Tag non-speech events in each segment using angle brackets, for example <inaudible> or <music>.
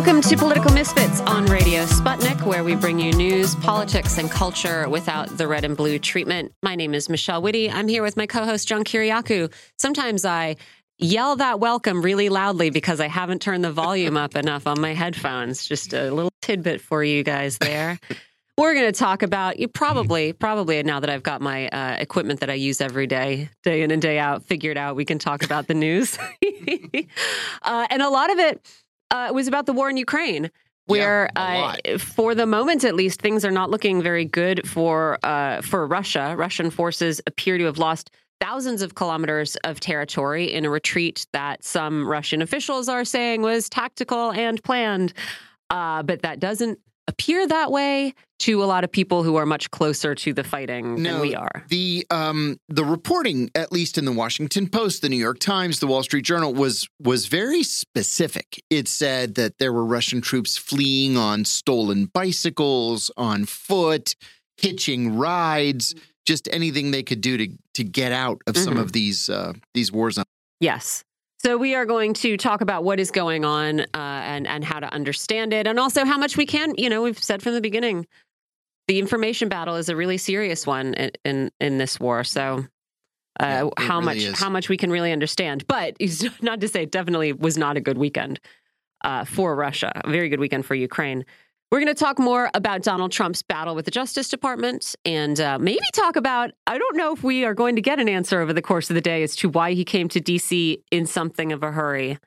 Welcome to Political Misfits on Radio Sputnik, where we bring you news, politics, and culture without the red and blue treatment. My name is Michelle Witte. I'm here with my co host, John Kiriakou. Sometimes I yell that welcome really loudly because I haven't turned the volume up enough on my headphones. Just a little tidbit for you guys there. We're going to talk about you probably, probably now that I've got my uh, equipment that I use every day, day in and day out, figured out we can talk about the news. <laughs> uh, and a lot of it uh, it was about the war in Ukraine where Yeah, uh, for the moment at least things are not looking very good for uh, for Russia. Russian forces appear to have lost thousands of kilometers of territory in a retreat that some Russian officials are saying was tactical and planned. Uh, but that doesn't appear that way to a lot of people who are much closer to the fighting than No, we are. The um the reporting, at least in the Washington Post, the New York Times, the Wall Street Journal, was was very specific. It said that there were Russian troops fleeing on stolen bicycles, on foot, hitching rides, just anything they could do to to get out of some Mhm. of these uh, these war zones. Yes. So we are going to talk about what is going on uh, and and how to understand it, and also how much we can. You know, we've said from the beginning, the information battle is a really serious one in in, in this war. So. Uh, it how really much is. how much we can really understand, but <laughs> not to say it definitely was not a good weekend uh, for Russia. A very good weekend for Ukraine. We're going to talk more about Donald Trump's battle with the Justice Department and uh, maybe talk about. I don't know if we are going to get an answer over the course of the day as to why he came to DC in something of a hurry.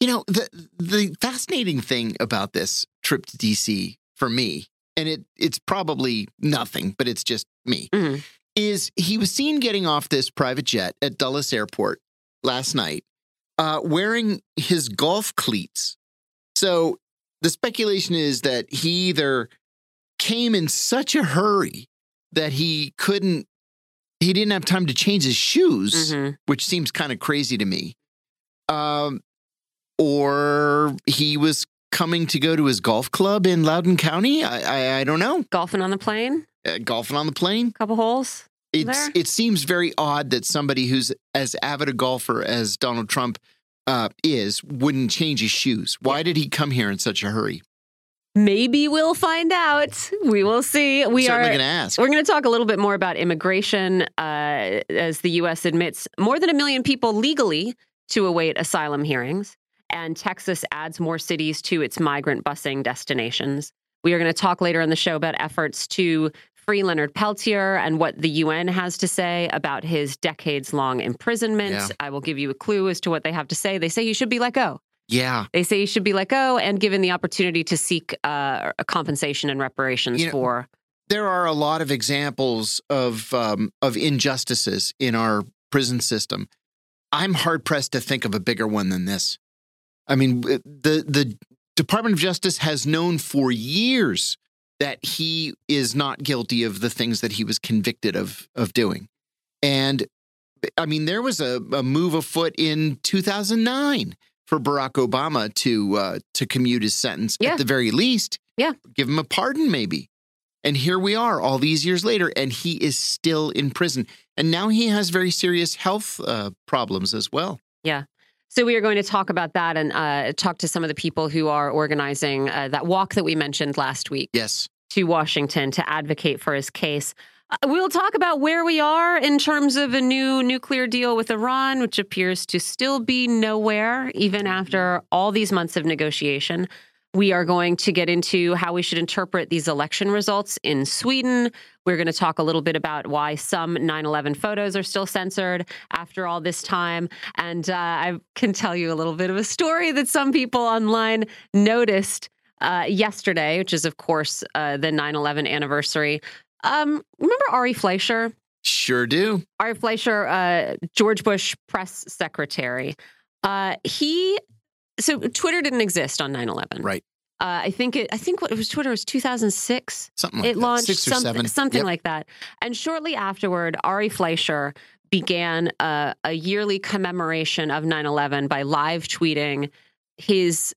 You know, the the fascinating thing about this trip to DC for me, and it it's probably nothing, but it's just me, Mhm. is he was seen getting off this private jet at Dulles Airport last night, uh, wearing his golf cleats. So the speculation is that he either came in such a hurry that he couldn't, he didn't have time to change his shoes Mhm. which seems kind of crazy to me. Um, or he was coming to go to his golf club in Loudoun County. I I, I don't know. Golfing on the plane, Uh, golfing on the plane. couple holes. It's There. it seems very odd that somebody who's as avid a golfer as Donald Trump uh, is wouldn't change his shoes. Why did he come here in such a hurry? Maybe we'll find out. We will see. We Certainly are going to ask. We're going to talk a little bit more about immigration uh, as the U.S. admits more than a million people legally to await asylum hearings, and Texas adds more cities to its migrant busing destinations. We are going to talk later in the show about efforts to free Leonard Peltier and what the UN has to say about his decades long imprisonment. Yeah. I will give you a clue as to what they have to say. They say he should be let go. Yeah, They say he should be let go and given the opportunity to seek uh, compensation and reparations You know, for. there are a lot of examples of um, of injustices in our prison system. I'm hard pressed to think of a bigger one than this. I mean, the the Department of Justice has known for years that he is not guilty of the things that he was convicted of of doing, and I mean, there was a, a move afoot in 2009 for Barack Obama to uh, to commute his sentence Yeah. at the very least. Yeah. give him a pardon, maybe. And here we are all these years later, and he is still in prison. And now he has very serious health uh, problems as well. So we are going to talk about that and uh, talk to some of the people who are organizing uh, that walk that we mentioned last week Yes. to Washington to advocate for his case. Uh, we'll talk about where we are in terms of a new nuclear deal with Iran, which appears to still be nowhere, even after all these months of negotiation. We are going to get into how we should interpret these election results in Sweden. We're going to talk a little bit about why some 9 11 photos are still censored after all this time. And uh, I can tell you a little bit of a story that some people online noticed uh, yesterday, which is, of course, uh, the 9 11 anniversary. Um, remember Ari Fleischer? Sure do. Ari Fleischer, uh, George Bush press secretary. Uh, he so Twitter didn't exist on 9/11. Right. Uh, I think it. I think what it was Twitter was 2006 Something like it that. launched Six or something, seven. something Yep. like that. And shortly afterward, Ari Fleischer began a, a yearly commemoration of 9 11 by live tweeting his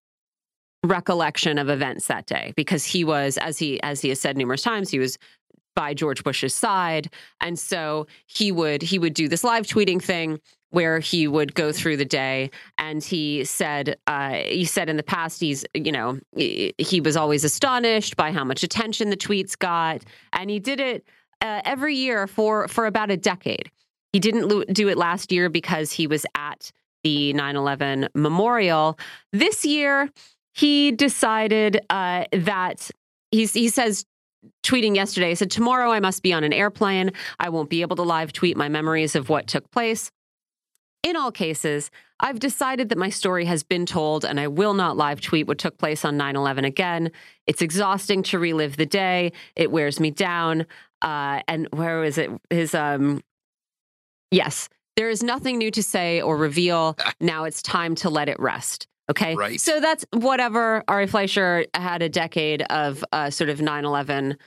recollection of events that day because he was as he as he has said numerous times he was by George Bush's side and so he would he would do this live tweeting thing where he would go through the day. And he said uh, he said in the past he's you know he, was always astonished by how much attention the tweets got. And he did it uh, every year for for about a decade. He didn't lo- do it last year because he was at the 9-11 memorial. This year he decided uh, that he's, he says tweeting yesterday he said tomorrow i must be on an airplane. I won't be able to live tweet my memories of what took place in all cases, I've decided that my story has been told and I will not live tweet what took place on 9 11 again. It's exhausting to relive the day, it wears me down. Uh, and where was it? His, um, yes, there is nothing new to say or reveal. now it's time to let it rest. Okay. Right. So that's whatever. Ari Fleischer had a decade of uh, sort of 9 11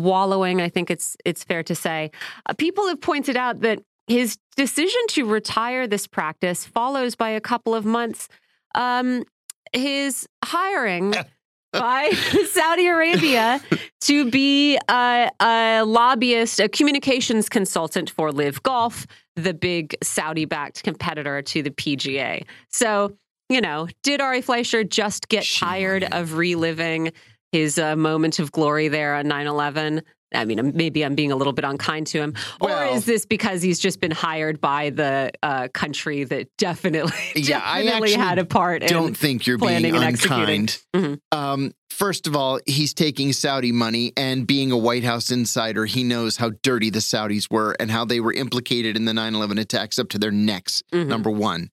wallowing, I think it's it's fair to say. Uh, people have pointed out that his decision to retire this practice follows by a couple of months um, his hiring <laughs> by <laughs> Saudi Arabia to be a, a, lobbyist, a communications consultant for LIV Golf, the big Saudi backed competitor to the PGA. So, you know, did Ari Fleischer just get tired of reliving his uh, moment of glory there on 9 11? I mean, maybe I'm being a little bit unkind to him. Well, or is this because he's just been hired by the uh, country that <laughs> definitely, Yeah, I definitely actually had a part in Don't think you're being planning and executing. unkind. Mhm. Um, first of all, he's taking Saudi money, and being a White House insider, he knows how dirty the Saudis were and how they were implicated in the 9 11 attacks up to their necks. Mhm. Number one.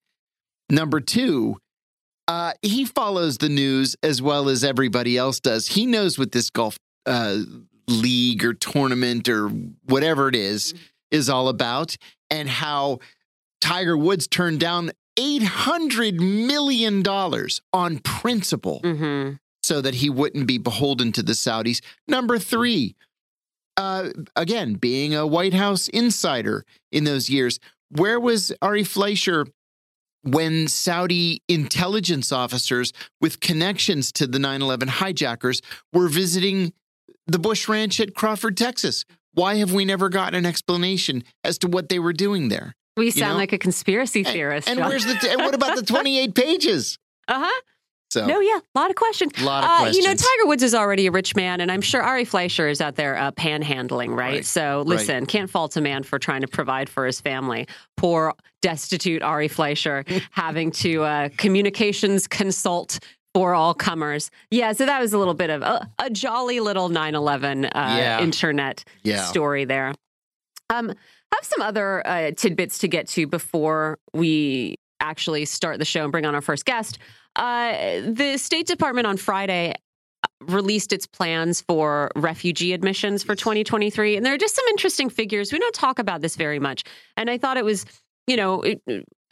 Number two, uh, he follows the news as well as everybody else does. He knows what this golf uh, league or tournament or whatever it is is all about and how Tiger Woods turned down $800 million on principle Mhm. so that he wouldn't be beholden to the Saudis. Number three, uh, again, being a White House insider in those years, where was Ari Fleischer when Saudi intelligence officers with connections to the 9 11 hijackers were visiting the Bush Ranch at Crawford, Texas? Why have we never gotten an explanation as to what they were doing there? We sound know? like a conspiracy theorist. And John. where's the and what about the <laughs> 28 pages? uh huh. So No, yeah, a lot of questions. a lot of Uh, questions. you know, Tiger Woods is already a rich man, and I'm sure Ari Fleischer is out there uh, panhandling, right? Right, So listen, can't fault a man for trying to provide for his family. Poor, destitute Ari Fleischer <laughs> having to uh, communications consult for all comers. Yeah, so that was a little bit of a, a jolly little 9 11 uh, Yeah. internet yeah. story there. Um, have some other uh, tidbits to get to before we actually start the show and bring on our first guest. Uh, the State Department on Friday uh, released its plans for refugee admissions for 2023, and there are just some interesting figures. We don't talk about this very much, and I thought it was, you know. It,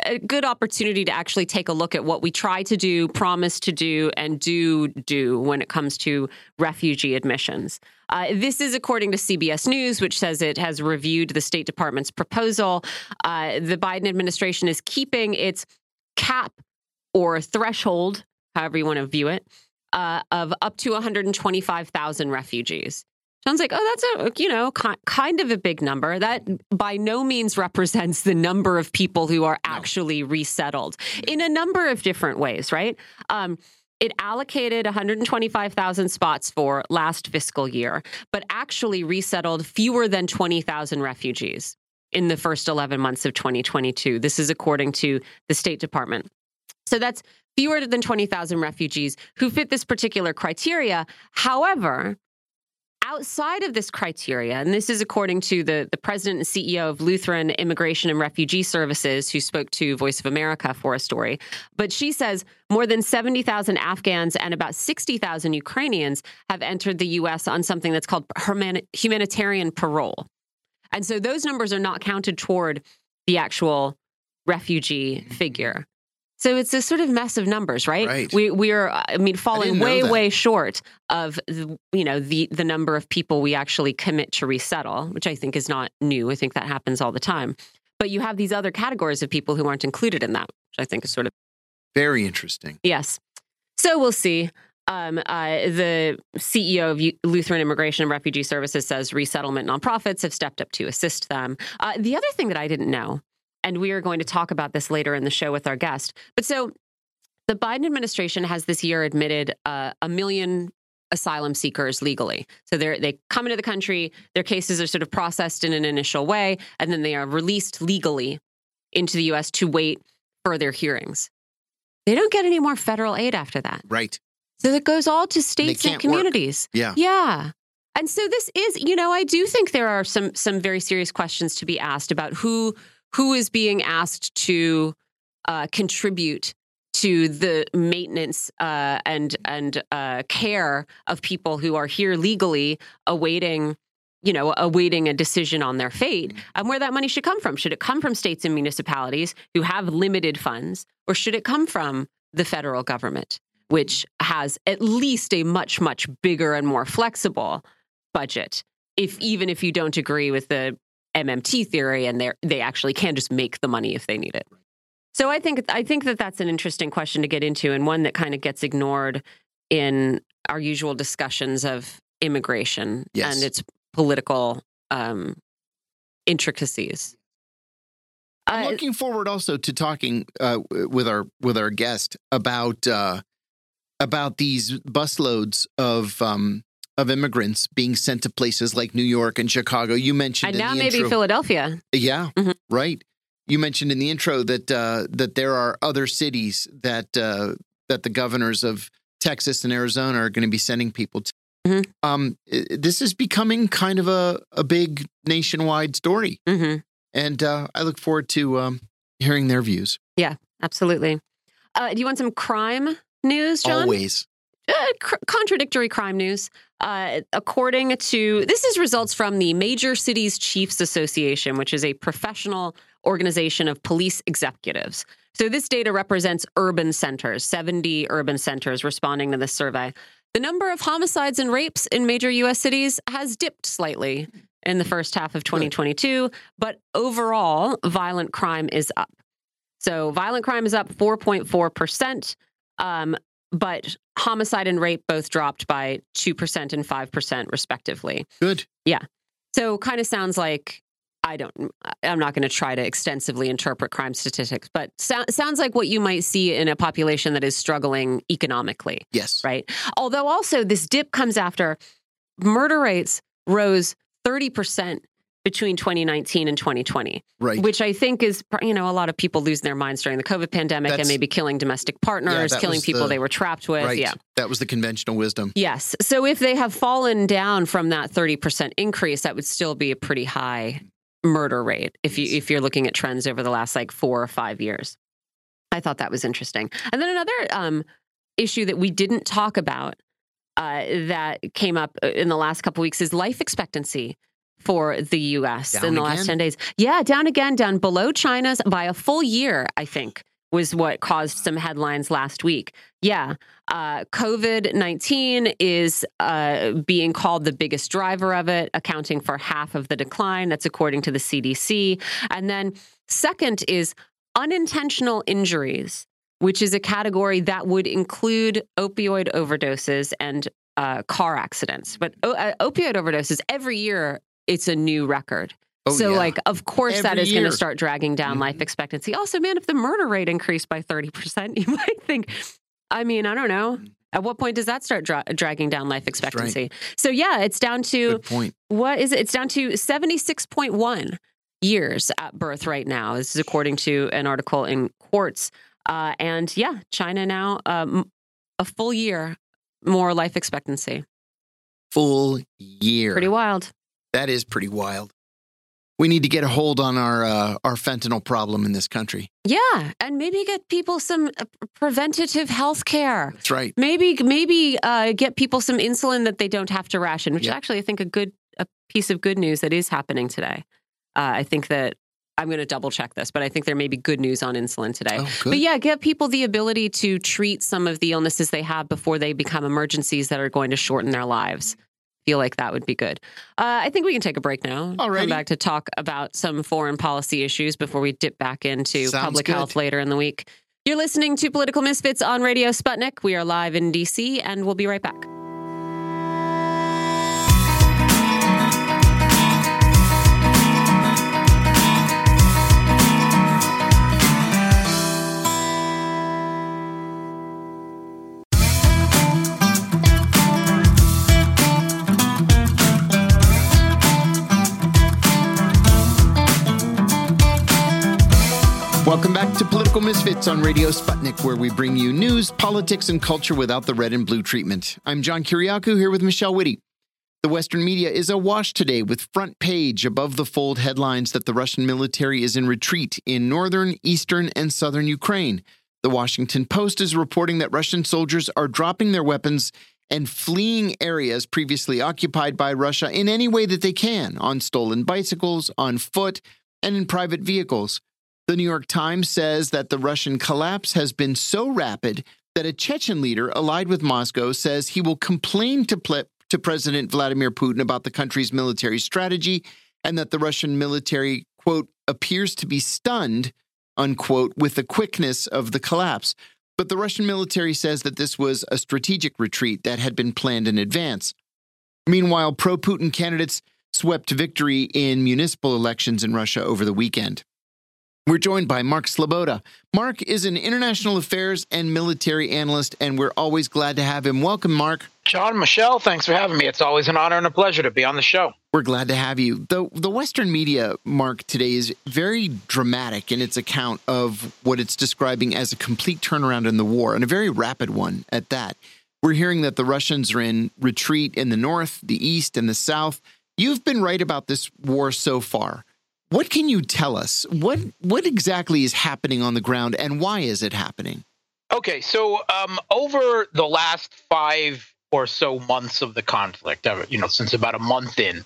a good opportunity to actually take a look at what we try to do, promise to do, and do do when it comes to refugee admissions. Uh, this is according to CBS News, which says it has reviewed the State Department's proposal. Uh, the Biden administration is keeping its cap or threshold, however you want to view it, uh, of up to 125,000 refugees. Sounds like, oh, that's a you know kind of a big number. That by no means represents the number of people who are actually resettled in a number of different ways, right? Um, it allocated 125,000 spots for last fiscal year, but actually resettled fewer than 20,000 refugees in the first 11 months of 2022. This is according to the State Department. So that's fewer than 20,000 refugees who fit this particular criteria. However, outside of this criteria, and this is according to the, the president and CEO of Lutheran Immigration and Refugee Services, who spoke to Voice of America for a story, but she says more than 70,000 Afghans and about 60,000 Ukrainians have entered the U.S. on something that's called humani- humanitarian parole. And so those numbers are not counted toward the actual refugee figure. So it's a sort of mess of numbers, right? Right. We we are, I mean, falling didn't way way short of the, you know the the number of people we actually commit to resettle, which I think is not new. I think that happens all the time. But you have these other categories of people who aren't included in that, which I think is sort of Very interesting. Yes. So we'll see. Um, uh, the CEO of Lutheran Immigration and Refugee Services says resettlement nonprofits have stepped up to assist them. Uh, the other thing that I didn't know, and we are going to talk about this later in the show with our guest. But so the Biden administration has this year admitted uh, a million asylum seekers legally. So they they come into the country, their cases are sort of processed in an initial way, and then they are released legally into the U.S. to wait for their hearings. They don't get any more federal aid after that. Right. So it goes all to states and communities. Work. Yeah. Yeah. And so this is, you know, I do think there are some some very serious questions to be asked about who who is being asked to uh, contribute to the maintenance uh, and and uh, care of people who are here legally awaiting you know awaiting a decision on their fate mm-hmm. and where that money should come from. Should it come from states and municipalities who have limited funds or should it come from the federal government which has at least a much much bigger and more flexible budget? If even if you don't agree with the MMT theory and they they actually can just make the money if they need it so I think I think that that's an interesting question to get into, and one that kind of gets ignored in our usual discussions of immigration yes. and its political um, intricacies. I'm looking forward also to talking uh, with our with our guest about uh, about these busloads of um, of immigrants being sent to places like New York and Chicago. You mentioned and now maybe intro, Philadelphia. Yeah, mm-hmm. right you mentioned in the intro that uh, that there are other cities that uh, that the governors of Texas and Arizona are going to be sending people to. Mm-hmm. Um, this is becoming kind of a, a big nationwide story, mm-hmm. and uh, I look forward to um, hearing their views. Yeah, absolutely. Uh, do you want some crime news, John? Always. Uh, cr- contradictory crime news. Uh, according to this is results from the Major Cities Chiefs Association, which is a professional organization of police executives. So this data represents urban centers, 70 urban centers responding to this survey. The number of homicides and rapes in major US cities has dipped slightly in the first half of 2022, but overall, violent crime is up. So violent crime is up 4.4%, um, but homicide and rape both dropped by 2% and 5%, respectively. Good. Yeah. So kind of sounds like I don't, I'm not going to try to extensively interpret crime statistics, but so, sounds like what you might see in a population that is struggling economically. Yes. Right. Although also this dip comes after murder rates rose 30% between 2019 and 2020. Right. Which I think is, you know, a lot of people losing their minds during the COVID pandemic That's, and maybe killing domestic partners, yeah, killing people the, they were trapped with. Right. Yeah. That was the conventional wisdom. Yes. So if they have fallen down from that 30% increase, that would still be a pretty high murder rate if you if you're looking at trends over the last like four or five years. I thought that was interesting. And then another um, issue that we didn't talk about uh, that came up uh, in the last couple weeks is life expectancy for the U.S. Down in the again? last ten days. Yeah, down again, down below China's by a full year, I think was what caused some headlines last week. Yeah, uh, COVID 19 is uh, being called the biggest driver of it, accounting for half of the decline. That's according to the CDC. And then, second is unintentional injuries, which is a category that would include opioid overdoses and uh, car accidents. But uh, opioid overdoses, every year, it's a new record. Oh, so, yeah. like, of course, Every that is going to start dragging down Mhm. life expectancy. Also, man, if the murder rate increased by 30%, <laughs> you might think, I mean, I don't know. At what point does that start dra- dragging down life right. expectancy? So, yeah, it's down to what is it? It's down to 76.1 years at birth right now. This is according to an article in Quartz. Uh, and yeah, China now, um, a full year more life expectancy. Full year. Pretty wild. That is pretty wild. We need to get a hold on our uh, our fentanyl problem in this country. Yeah, and maybe get people some uh, preventative health care. That's right. Maybe maybe uh, get people some insulin that they don't have to ration, which Yeah. is actually I think a good a piece of good news that is happening today. Uh, I think that I'm going to double check this, but I think there may be good news on insulin today. Oh. But yeah, get people the ability to treat some of the illnesses they have before they become emergencies that are going to shorten their lives. Feel like that would be good. Uh, I think we can take a break now. Alrighty. Come back to talk about some foreign policy issues before we dip back into Sounds public good. health later in the week. You're listening to Political Misfits on Radio Sputnik. We are live in DC, and we'll be right back. Welcome back to Political Misfits on Radio Sputnik, where we bring you news, politics, and culture without the red and blue treatment. I'm John Kiriakou here with Michelle Witte. The Western media is awash today with front page above the fold headlines that the Russian military is in retreat in northern, eastern, and southern Ukraine. The Washington Post is reporting that Russian soldiers are dropping their weapons and fleeing areas previously occupied by Russia in any way that they can on stolen bicycles, on foot, and in private vehicles. The New York Times says that the Russian collapse has been so rapid that a Chechen leader allied with Moscow says he will complain to, ple- to President Vladimir Putin about the country's military strategy and that the Russian military, quote, appears to be stunned, unquote, with the quickness of the collapse. But the Russian military says that this was a strategic retreat that had been planned in advance. Meanwhile, pro Putin candidates swept victory in municipal elections in Russia over the weekend. We're joined by Mark Sleboda. Mark is an international affairs and military analyst, and we're always glad to have him. Welcome, Mark. John, Michelle, thanks for having me. It's always an honor and a pleasure to be on the show. We're glad to have you. The the Western media, Mark, today is very dramatic in its account of what it's describing as a complete turnaround in the war, and a very rapid one at that. We're hearing that the Russians are in retreat in the north, the east, and the south. You've been right about this war so far. What can you tell us? What what exactly is happening on the ground, and why is it happening? Okay, so um, over the last five or so months of the conflict, uh, you know, since about a month in,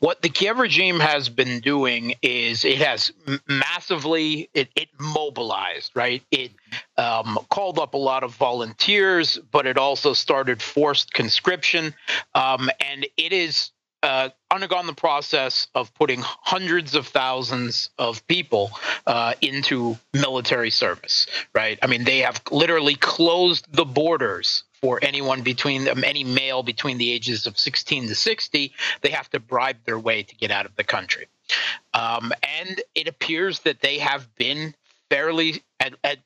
what the Kiev regime has been doing is it has massively it, it mobilized, right? It um, called up a lot of volunteers, but it also started forced conscription, um, and it is uh, undergone the process of putting hundreds of thousands of people uh, into military service, right? I mean, they have literally closed the borders for anyone between them, any male between the ages of 16 to 60. They have to bribe their way to get out of the country. Um, and it appears that they have been fairly at, at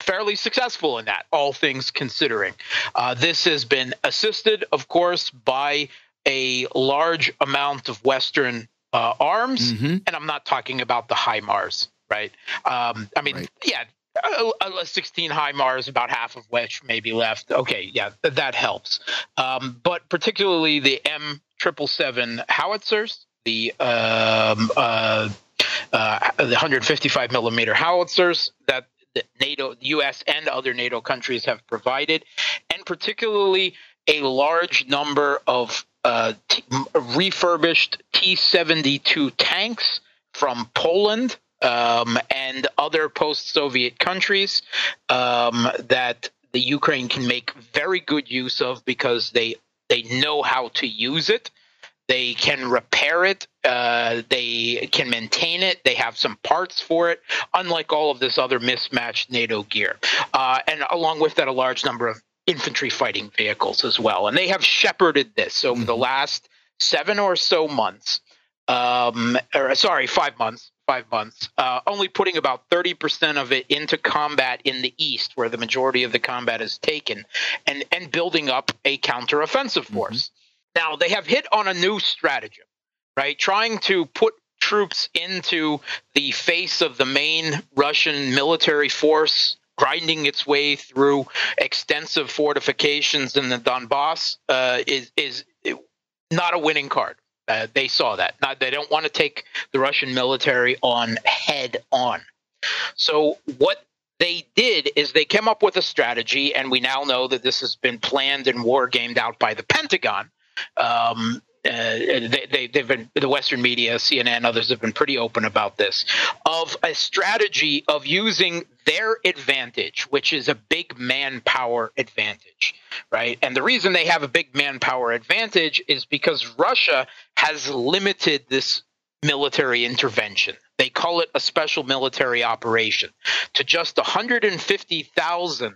fairly successful in that, all things considering. Uh, this has been assisted, of course, by a large amount of Western uh, arms, mm-hmm. and I'm not talking about the HIMARS, right? Um, I mean, right. yeah, a, a 16 HIMARS, about half of which may be left. Okay, yeah, th- that helps. Um, but particularly the M777 howitzers, the um, uh, uh, the 155 millimeter howitzers that the NATO, the U.S. and other NATO countries have provided, and particularly a large number of uh, refurbished T 72 tanks from Poland um, and other post Soviet countries um, that the Ukraine can make very good use of because they, they know how to use it. They can repair it. Uh, they can maintain it. They have some parts for it, unlike all of this other mismatched NATO gear. Uh, and along with that, a large number of infantry fighting vehicles as well. And they have shepherded this over mm-hmm. the last seven or so months. Um, or sorry, five months. Five months, uh, only putting about 30% of it into combat in the east, where the majority of the combat is taken, and, and building up a counteroffensive mm-hmm. force. Mm-hmm. Now, they have hit on a new strategy, right? Trying to put troops into the face of the main Russian military force grinding its way through extensive fortifications in the Donbass uh, is is not a winning card. Uh, they saw that. They don't want to take the Russian military on head on. So what they did is they came up with a strategy, and we now know that this has been planned and war gamed out by the Pentagon. Um, uh, they, have been the Western media, CNN, others have been pretty open about this of a strategy of using their advantage, which is a big manpower advantage, right? And the reason they have a big manpower advantage is because Russia has limited this military intervention. They call it a special military operation to just 150,000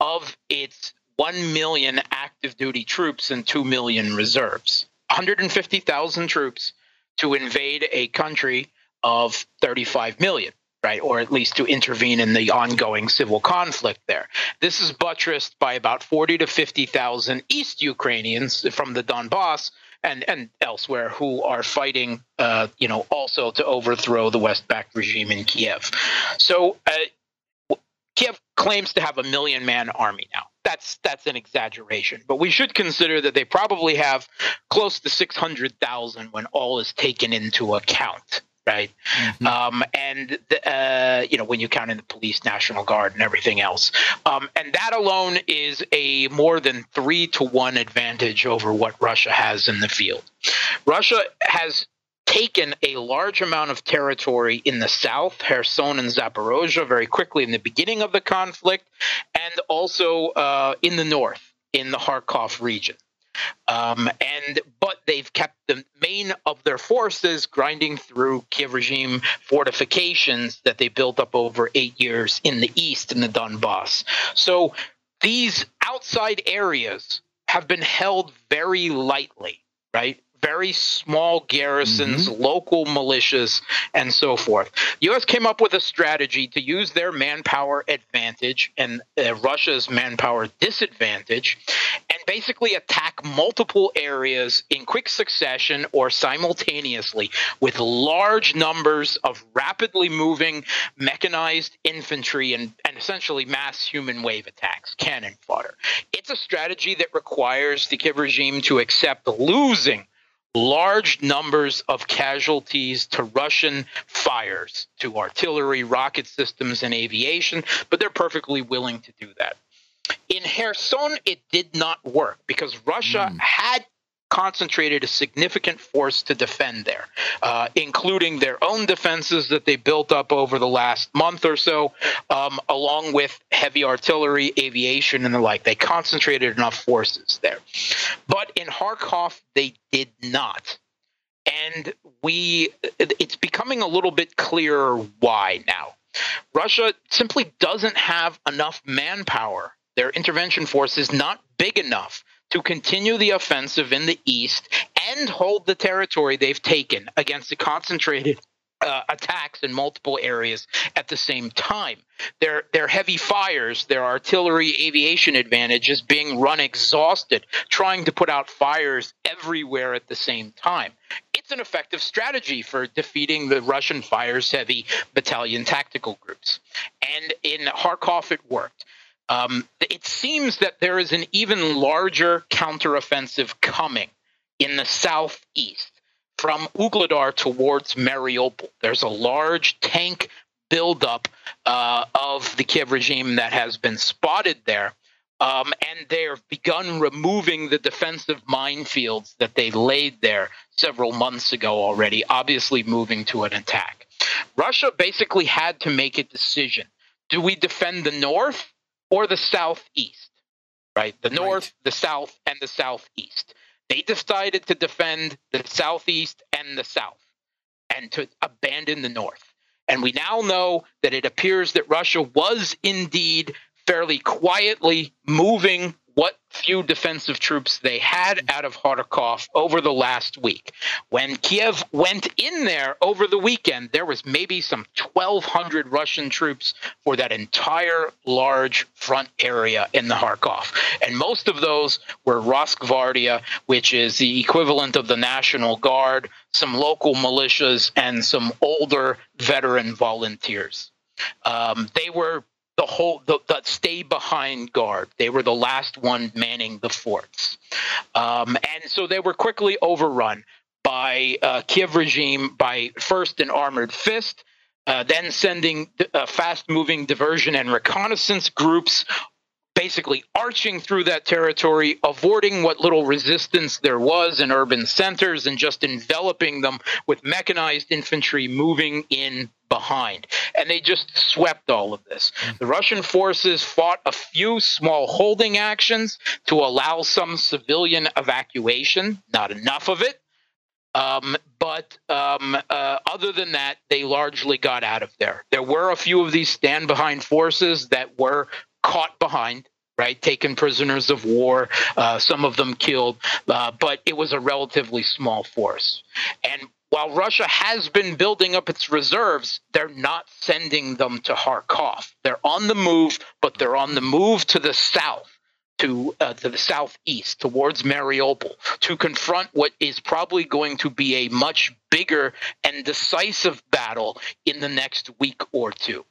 of its 1 million active duty troops and 2 million reserves. 150,000 troops to invade a country of 35 million, right? Or at least to intervene in the ongoing civil conflict there. This is buttressed by about 40 to 50,000 East Ukrainians from the Donbass and and elsewhere who are fighting, uh, you know, also to overthrow the West-backed regime in Kiev. So uh, Kiev claims to have a million man army now. That's that's an exaggeration, but we should consider that they probably have close to six hundred thousand when all is taken into account right? Mm-hmm. Um, and the, uh, you know when you count in the police, national guard, and everything else, um, and that alone is a more than three to one advantage over what Russia has in the field. Russia has taken a large amount of territory in the south, Kherson and Zaporozhye, very quickly in the beginning of the conflict, and also uh, in the north, in the Kharkov region. Um, and but they've kept the main of their forces grinding through Kiev regime fortifications that they built up over eight years in the east in the Donbass. So these outside areas have been held very lightly, right? Very small garrisons, mm-hmm. local militias, and so forth. The U.S. came up with a strategy to use their manpower advantage and uh, Russia's manpower disadvantage and basically attack multiple areas in quick succession or simultaneously with large numbers of rapidly moving mechanized infantry and, and essentially mass human wave attacks, cannon fodder. It's a strategy that requires the Kiev regime to accept losing large numbers of casualties to Russian fires, to artillery, rocket systems, and aviation, but they're perfectly willing to do that. In Kherson, it did not work because Russia mm. had concentrated a significant force to defend there, uh, including their own defenses that they built up over the last month or so, um, along with heavy artillery, aviation, and the like. They concentrated enough forces there. But in Kharkov, they did not. And we, it's becoming a little bit clearer why now. Russia simply doesn't have enough manpower. Their intervention force is not big enough to continue the offensive in the east and hold the territory they've taken against the concentrated uh, attacks in multiple areas at the same time. Their their heavy fires, their artillery aviation advantage is being run exhausted, trying to put out fires everywhere at the same time. It's an effective strategy for defeating the Russian fires heavy battalion tactical groups. And in Kharkov, it worked. Um, it seems that there is an even larger counteroffensive coming in the southeast from Ugledar towards Mariupol. There's a large tank buildup uh, of the Kiev regime that has been spotted there. Um, and they've begun removing the defensive minefields that they laid there several months ago already, obviously moving to an attack. Russia basically had to make a decision. Do we defend the north or the southeast, right? The north, right. the south, and the southeast. They decided to defend the southeast and the south and to abandon the north. And we now know that it appears that Russia was indeed fairly quietly moving what few defensive troops they had out of Kharkov over the last week. When Kiev went in there over the weekend, there was maybe some 1,200 Russian troops for that entire large front area in the Kharkov. And most of those were Rosgvardia, which is the equivalent of the National Guard, some local militias, and some older veteran volunteers. Um, they were the whole the, the, stay behind guard. They were the last one manning the forts, um, and so they were quickly overrun by uh, Kiev regime by first an armored fist. Uh, then sending uh, fast-moving diversion and reconnaissance groups basically arching through that territory, avoiding what little resistance there was in urban centers, and just enveloping them with mechanized infantry moving in behind. And they just swept all of this. The Russian forces fought a few small holding actions to allow some civilian evacuation, not enough of it. Um, but um, uh, other than that, they largely got out of there. There were a few of these stand behind forces that were caught behind right? Taken prisoners of war, uh, some of them killed, uh, but it was a relatively small force. And while Russia has been building up its reserves, they're not sending them to Kharkov. They're on the move, but they're on the move to the south to uh, to the southeast towards Mariupol to confront what is probably going to be a much bigger and decisive battle in the next week or 2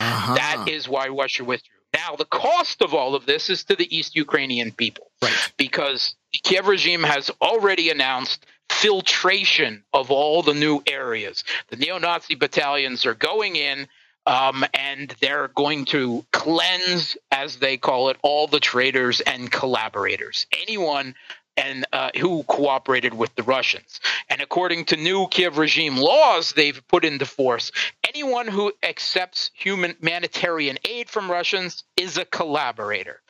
Uh-huh. That is why Russia withdrew. Now, the cost of all of this is to the East Ukrainian people right. because the Kiev regime has already announced filtration of all the new areas. The neo Nazi battalions are going in. Um, and they're going to cleanse, as they call it, all the traitors and collaborators. Anyone and uh, who cooperated with the Russians. And according to new Kiev regime laws they've put into force, anyone who accepts human humanitarian aid from Russians is a collaborator.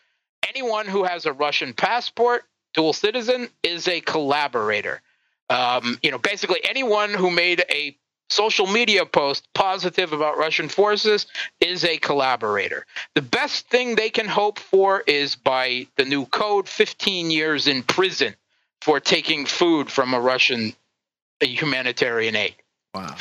Anyone who has a Russian passport, dual citizen, is a collaborator. Um, you know, basically anyone who made a social media post positive about Russian forces is a collaborator. The best thing they can hope for is by the new code 15 years in prison for taking food from a Russian humanitarian aid. Wow.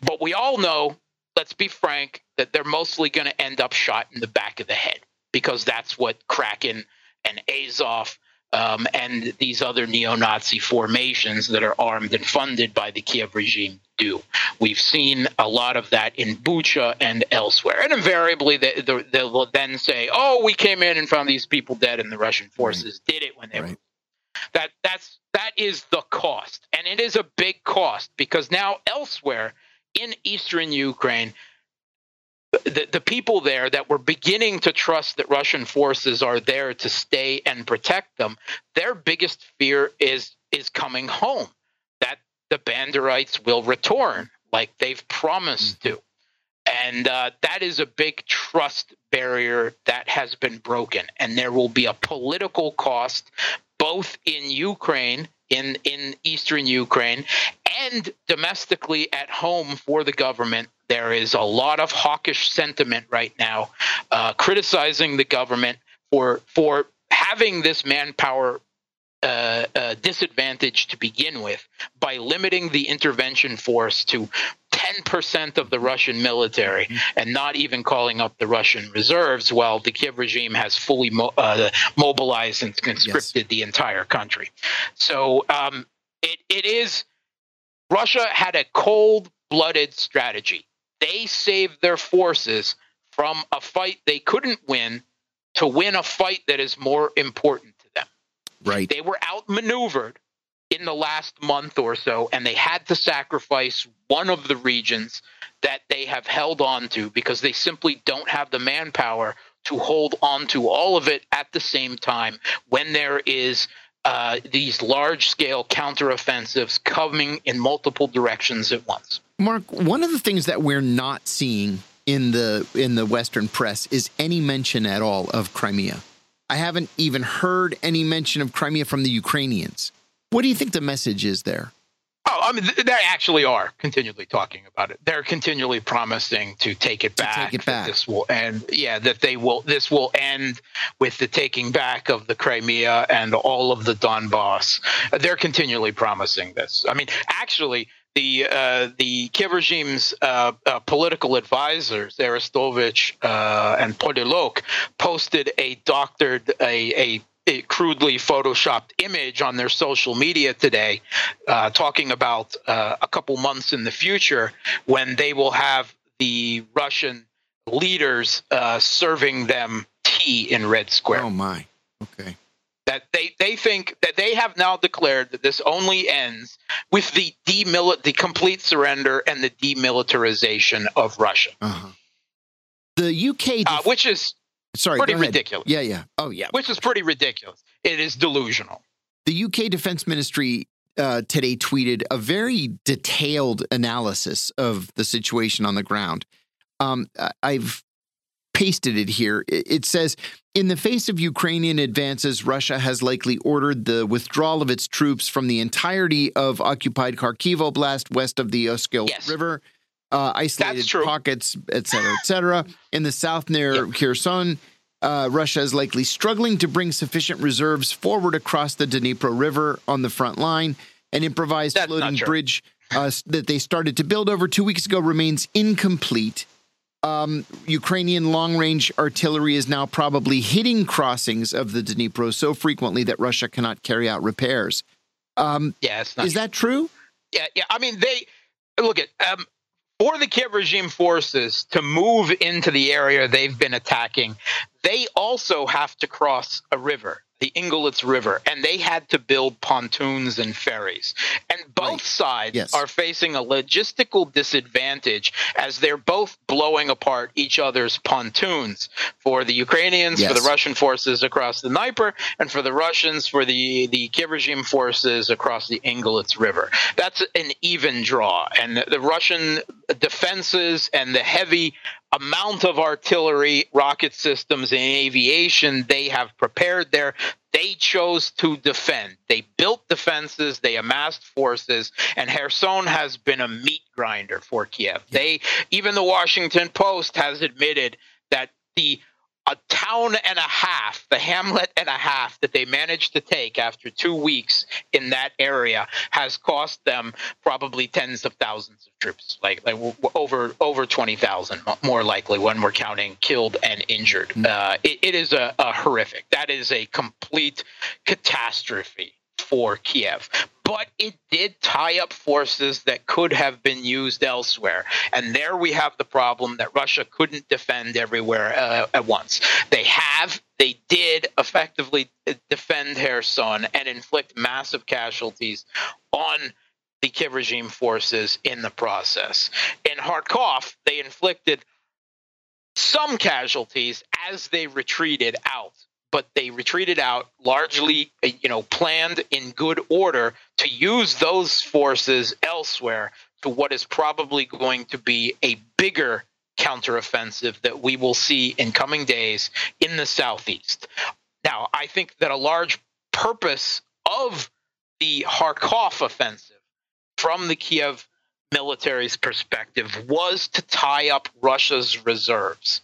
But we all know, let's be frank, that they're mostly going to end up shot in the back of the head because that's what Kraken and Azov um, and these other neo-Nazi formations that are armed and funded by the Kiev regime do. We've seen a lot of that in Bucha and elsewhere, and invariably they, they, they'll then say, "Oh, we came in and found these people dead, and the Russian forces right. did it when they right. were." That that's that is the cost, and it is a big cost because now elsewhere in eastern Ukraine, the, the people there that were beginning to trust that Russian forces are there to stay and protect them, their biggest fear is is coming home. That the Banderites will return like they've promised mm-hmm. to. And uh, that is a big trust barrier that has been broken. And there will be a political cost both in Ukraine, in, in eastern Ukraine, and domestically at home for the government there is a lot of hawkish sentiment right now, uh, criticizing the government for for having this manpower uh, uh, disadvantage to begin with by limiting the intervention force to 10% of the Russian military and not even calling up the Russian reserves while the Kiev regime has fully mo- uh, mobilized and conscripted yes. the entire country. So um, it, it is Russia had a cold blooded strategy they saved their forces from a fight they couldn't win to win a fight that is more important to them. Right. They were outmaneuvered in the last month or so, and they had to sacrifice one of the regions that they have held on to because they simply don't have the manpower to hold on to all of it at the same time when there is uh, these large scale counteroffensives coming in multiple directions at once. Mark, one of the things that we're not seeing in the in the Western press is any mention at all of Crimea. I haven't even heard any mention of Crimea from the Ukrainians. What do you think the message is there? Oh, I mean, they actually are continually talking about it. They're continually promising to take it back. To take it back. This will end. Yeah, that they will. This will end with the taking back of the Crimea and all of the Donbass. They're continually promising this. I mean, actually, the uh, the Kiev regime's uh, uh, political advisors, Arestovich uh, and Podolyak, posted a doctored a, a a crudely photoshopped image on their social media today, uh, talking about uh, a couple months in the future when they will have the Russian leaders uh, serving them tea in Red Square. Oh my! Okay. That they, they think that they have now declared that this only ends with the demil- the complete surrender and the demilitarization of Russia. Uh-huh. The UK, def- which is Sorry, pretty ridiculous. Yeah, yeah. Oh, yeah. Which is pretty ridiculous. It is delusional. The UK Defense Ministry uh, today tweeted a very detailed analysis of the situation on the ground. Um, I've pasted it here. It says In the face of Ukrainian advances, Russia has likely ordered the withdrawal of its troops from the entirety of occupied Kharkiv Oblast west of the Oskil yes. River uh, isolated pockets, et cetera, et <laughs> cetera. In the south near yep. Kherson, uh, Russia is likely struggling to bring sufficient reserves forward across the Dnipro River on the front line. An improvised That's floating bridge uh, that they started to build over two weeks ago remains incomplete. Um, Ukrainian long range artillery is now probably hitting crossings of the Dnipro so frequently that Russia cannot carry out repairs. Um, yeah, is true. that true? Yeah, yeah. I mean, they look at um, for the Kiev regime forces to move into the area they've been attacking. They also have to cross a river the Ingulets River, and they had to build pontoons and ferries. And both right. sides yes. are facing a logistical disadvantage as they're both blowing apart each other's pontoons. For the Ukrainians, yes. for the Russian forces across the Dnieper, and for the Russians, for the, the Kiev regime forces across the Ingulets River. That's an even draw. And the, the Russian defenses and the heavy amount of artillery, rocket systems, and aviation they have prepared there. They chose to defend. They built defenses, they amassed forces, and Kherson has been a meat grinder for Kiev. They even the Washington Post has admitted that the a town and a half, the hamlet and a half that they managed to take after two weeks in that area has cost them probably tens of thousands of troops, like, like over over twenty thousand, more likely when we're counting killed and injured. Mm. Uh, it, it is a, a horrific. That is a complete catastrophe for Kiev but it did tie up forces that could have been used elsewhere. And there we have the problem that Russia couldn't defend everywhere uh, at once. They have, they did effectively defend Kherson and inflict massive casualties on the Kiev regime forces in the process. In Kharkov, they inflicted some casualties as they retreated out but they retreated out largely, uh, you know, planned in good order to use those forces elsewhere to what is probably going to be a bigger counteroffensive that we will see in coming days in the southeast. Now, I think that a large purpose of the Kharkov offensive from the Kiev military's perspective was to tie up Russia's reserves.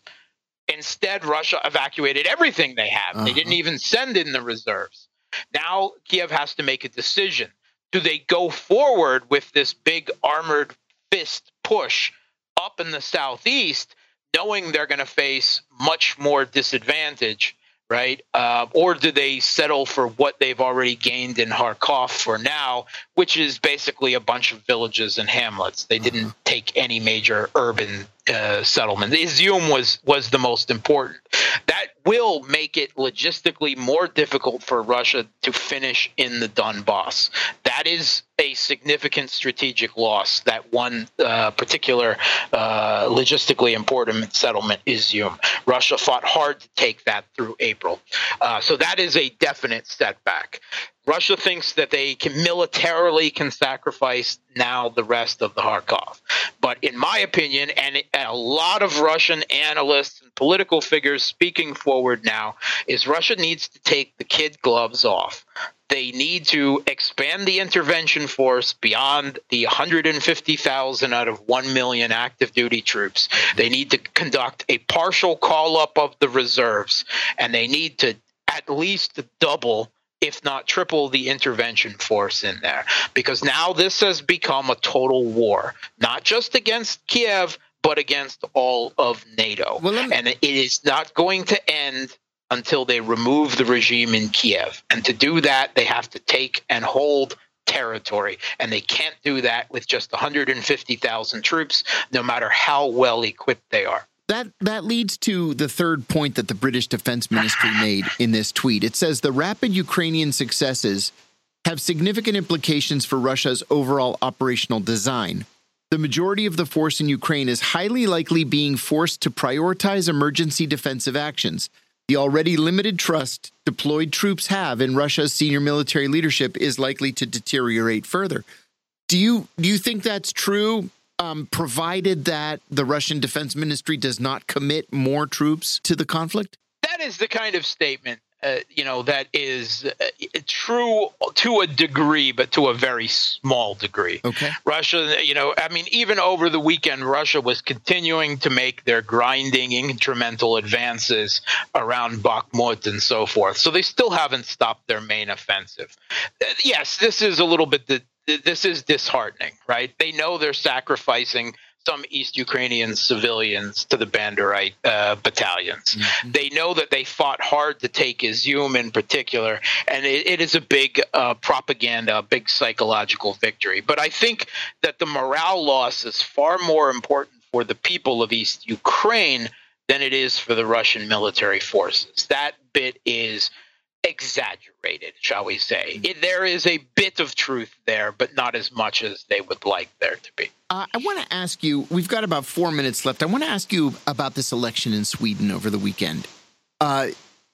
Instead, Russia evacuated everything they have. Uh-huh. They didn't uh-huh. even send in the reserves. Now Kiev has to make a decision. Do they go forward with this big armored fist push up in the southeast, knowing they're going to face much more disadvantage right? Uh, or do they settle for what they've already gained in Kharkov for now, which is basically a bunch of villages and hamlets? They didn't uh-huh. take any major urban uh, settlement. Izium was was the most important. That will make it logistically more difficult for Russia to finish in the Donbass. That is a significant strategic loss. That one uh, particular uh, logistically important settlement, Izium. Russia fought hard to take that through April. Uh, so that is a definite setback. Russia thinks that they can militarily can sacrifice now the rest of the Kharkov. But in my opinion, and a lot of Russian analysts and political figures speaking forward now, is Russia needs to take the kid gloves off. They need to expand the intervention force beyond the 150,000 out of 1 million active duty troops. They need to conduct a partial call up of the reserves, and they need to at least double if not triple the intervention force in there. Because now this has become a total war, not just against Kiev, but against all of NATO. Well, me- and it is not going to end until they remove the regime in Kiev. And to do that, they have to take and hold territory. And they can't do that with just 150,000 troops, no matter how well equipped they are that that leads to the third point that the British Defense Ministry <laughs> made in this tweet. It says the rapid Ukrainian successes have significant implications for Russia's overall operational design. The majority of the force in Ukraine is highly likely being forced to prioritize emergency defensive actions. The already limited trust deployed troops have in Russia's senior military leadership is likely to deteriorate further. Do you do you think that's true? Um, provided that the Russian Defense Ministry does not commit more troops to the conflict? That is the kind of statement uh, you know that is uh, true to a degree but to a very small degree. Okay. Russia you know i mean even over the weekend russia was continuing to make their grinding incremental advances around bakhmut and so forth. So they still haven't stopped their main offensive. Uh, yes this is a little bit the, this is disheartening, right? They know they're sacrificing some East Ukrainian civilians to the Banderite uh, battalions. Mm-hmm. They know that they fought hard to take Izium in particular, and it, it is a big uh, propaganda, a big psychological victory. But I think that the morale loss is far more important for the people of East Ukraine than it is for the Russian military forces. That bit is exaggerated, shall we say. It, there is a bit of truth there, but not as much as they would like there to be. Uh, I want to ask you, we've got about four minutes left. I want to ask you about this election in Sweden over the weekend. Uh,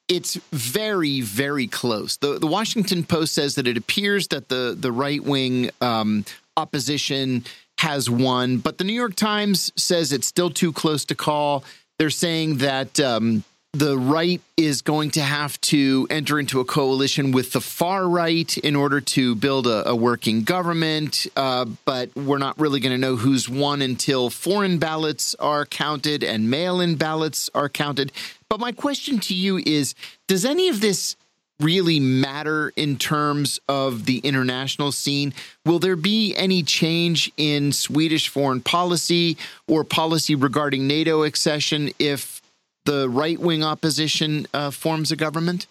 it's very, very close. The, the Washington Post says that it appears that the, the right wing um, opposition has won, but the New York Times says it's still too close to call. They're saying that um, the right is going to have to enter into a coalition with the far right in order to build a, a working government. Uh, but we're not really going to know who's won until foreign ballots are counted and mail in ballots are counted. But my question to you is Does any of this really matter in terms of the international scene? Will there be any change in Swedish foreign policy or policy regarding NATO accession if the right wing opposition uh, forms a government?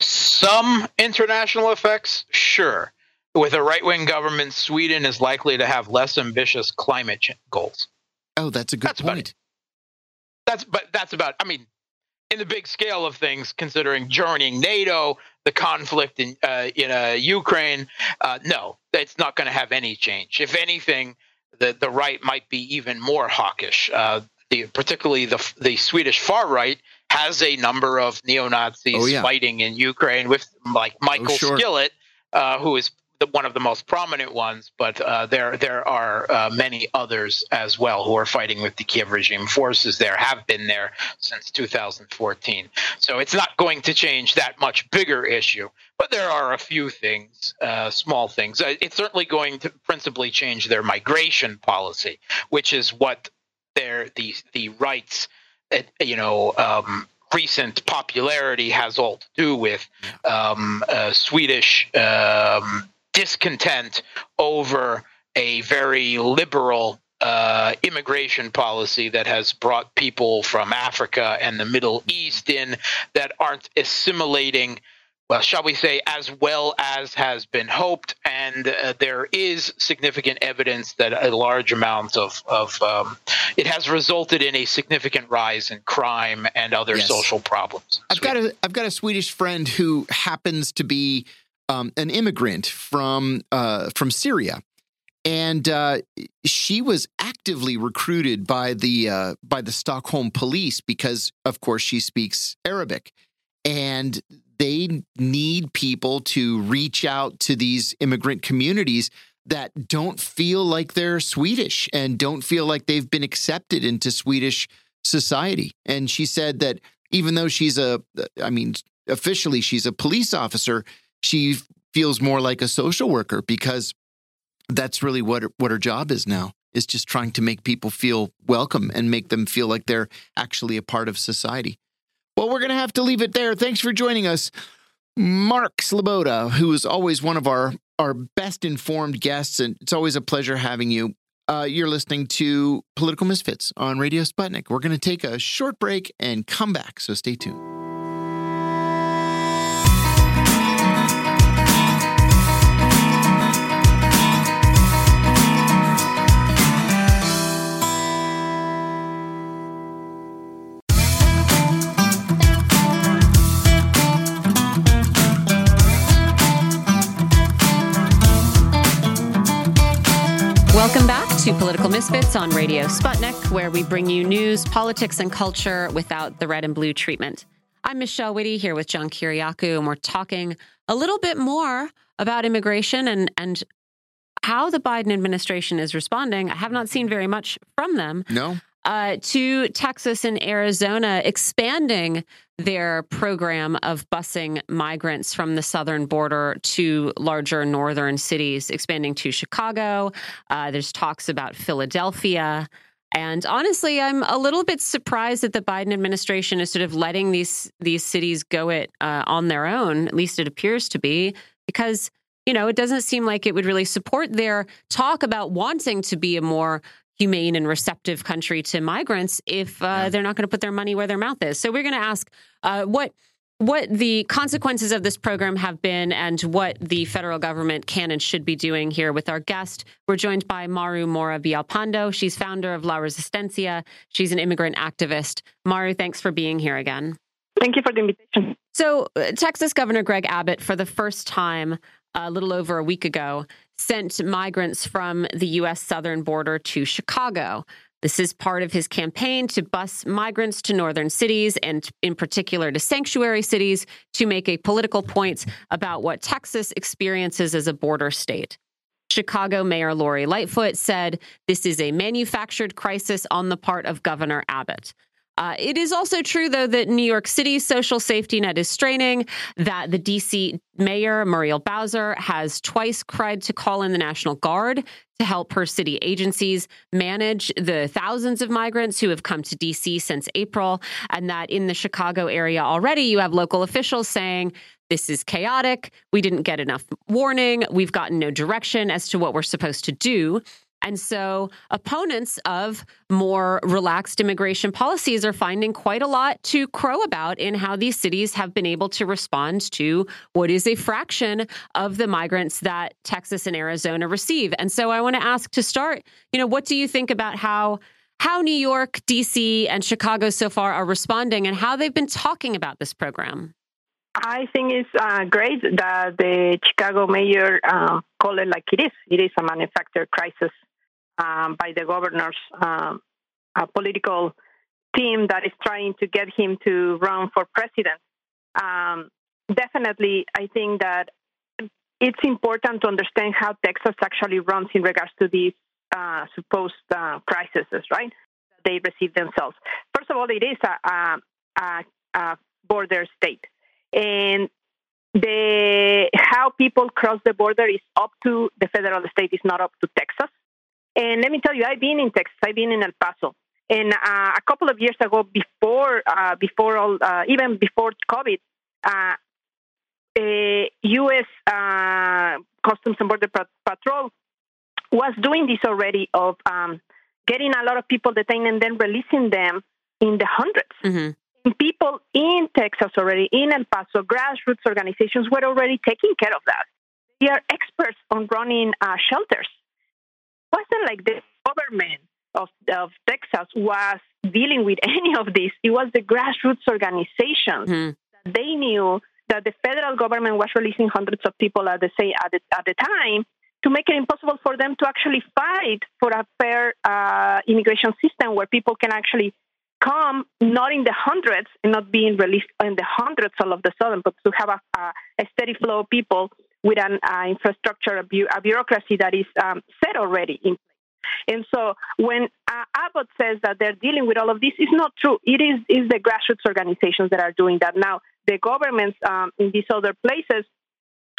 Some international effects, sure. With a right wing government, Sweden is likely to have less ambitious climate goals. Oh, that's a good that's point. That's but that's about. I mean, in the big scale of things, considering joining NATO, the conflict in uh, in uh, Ukraine, uh, no, it's not going to have any change. If anything, the the right might be even more hawkish. The particularly the the Swedish far right has a number of neo Nazis oh, yeah. fighting in Ukraine with like Michael oh, sure. Skillt, uh, who is the, one of the most prominent ones, but uh, there there are uh, many others as well who are fighting with the Kiev regime forces. There have been there since 2014, so it's not going to change that much bigger issue. But there are a few things, uh, small things. Uh, it's certainly going to principally change their migration policy, which is what their the the rights, uh, you know, um, recent popularity has all to do with um, uh, Swedish um, discontent over a very liberal uh, immigration policy that has brought people from Africa and the Middle East in that aren't assimilating well, shall we say, as well as has been hoped. And uh, there is significant evidence that a large amount of, of um, it has resulted in a significant rise in crime and other yes. social problems. I've got a I've got a Swedish friend who happens to be um, an immigrant from uh, from Syria. And uh, she was actively recruited by the uh, by the Stockholm police because, of course, she speaks Arabic, and they need people to reach out to these immigrant communities that don't feel like they're Swedish and don't feel like they've been accepted into Swedish society. And she said that even though she's a, I mean, officially she's a police officer, she feels more like a social worker because that's really what what her job is now is just trying to make people feel welcome and make them feel like they're actually a part of society. Well, we're going to have to leave it there. Thanks for joining us. Mark Sleboda, who is always one of our, our best informed guests, and it's always a pleasure having you. Uh, you're listening to Political Misfits on Radio Sputnik. We're going to take a short break and come back, so stay tuned. To Political Misfits on Radio Sputnik, where we bring you news, politics, and culture without the red and blue treatment. I'm Michelle Witte here with John Kiriakou, and we're talking a little bit more about immigration and, and how the Biden administration is responding. I have not seen very much from them. No. Uh, to Texas and Arizona expanding their program of busing migrants from the southern border to larger northern cities, expanding to Chicago. Uh, there's talks about Philadelphia. And honestly, I'm a little bit surprised that the Biden administration is sort of letting these these cities go it uh, on their own. At least it appears to be, because you know, it doesn't seem like it would really support their talk about wanting to be a more humane and receptive country to migrants if uh, yeah. they're not going to put their money where their mouth is. So we're going to ask uh, what what the consequences of this program have been and what the federal government can and should be doing here with our guest. We're joined by Maru Mora Villalpando. She's founder of La Resistencia. She's an immigrant activist. Maru, thanks for being here again. Thank you for the invitation. So, uh, Texas Governor Greg Abbott, for the first time a little over a week ago, sent migrants from the U.S. southern border to Chicago. This is part of his campaign to bus migrants to northern cities and, in particular, to sanctuary cities to make a political point about what Texas experiences as a border state. Chicago Mayor Lori Lightfoot said this is a manufactured crisis on the part of Governor Abbott. Uh, it is also true, though, that New York City's social safety net is straining, that the D.C. mayor, Muriel Bowser, has twice cried to call in the National Guard to help her city agencies manage the thousands of migrants who have come to D.C. since April, and that in the Chicago area already, you have local officials saying, this is chaotic. We didn't get enough warning. We've gotten no direction as to what we're supposed to do. And so opponents of more relaxed immigration policies are finding quite a lot to crow about in how these cities have been able to respond to what is a fraction of the migrants that Texas and Arizona receive. And so I want to ask to start, you know, what do you think about how how New York, DC, and Chicago so far are responding and how they've been talking about this program? I think it's uh, great that the Chicago mayor uh, called it like it is. It is a manufactured crisis um, by the governor's um, political team that is trying to get him to run for president. Um, definitely, I think that it's important to understand how Texas actually runs in regards to these uh, supposed uh, crises, right? They receive themselves. First of all, it is a, a, a border state, and the how people cross the border is up to the federal state. Is not up to Texas. And let me tell you, I've been in Texas. I've been in El Paso. And uh, a couple of years ago, before uh, before all, uh, even before COVID, uh, U.S. Uh, Customs and Border Patrol was doing this already of um, getting a lot of people detained and then releasing them in the 100s mm-hmm. People in Texas already, in El Paso, grassroots organizations were already taking care of that. They are experts on running uh, shelters wasn't like the government of, of Texas was dealing with any of this. It was the grassroots organizations mm-hmm. they knew that the federal government was releasing hundreds of people at the say at the, at the time to make it impossible for them to actually fight for a fair uh, immigration system where people can actually come not in the hundreds and not being released in the hundreds all of the sudden, but to have a, a, a steady flow of people with an uh, infrastructure, a, bu- a, bureaucracy that is um, set already in place. And so when uh, Abbott says that they're dealing with all of this, it's not true. It is, is the grassroots organizations that are doing that. Now, the governments um, in these other places,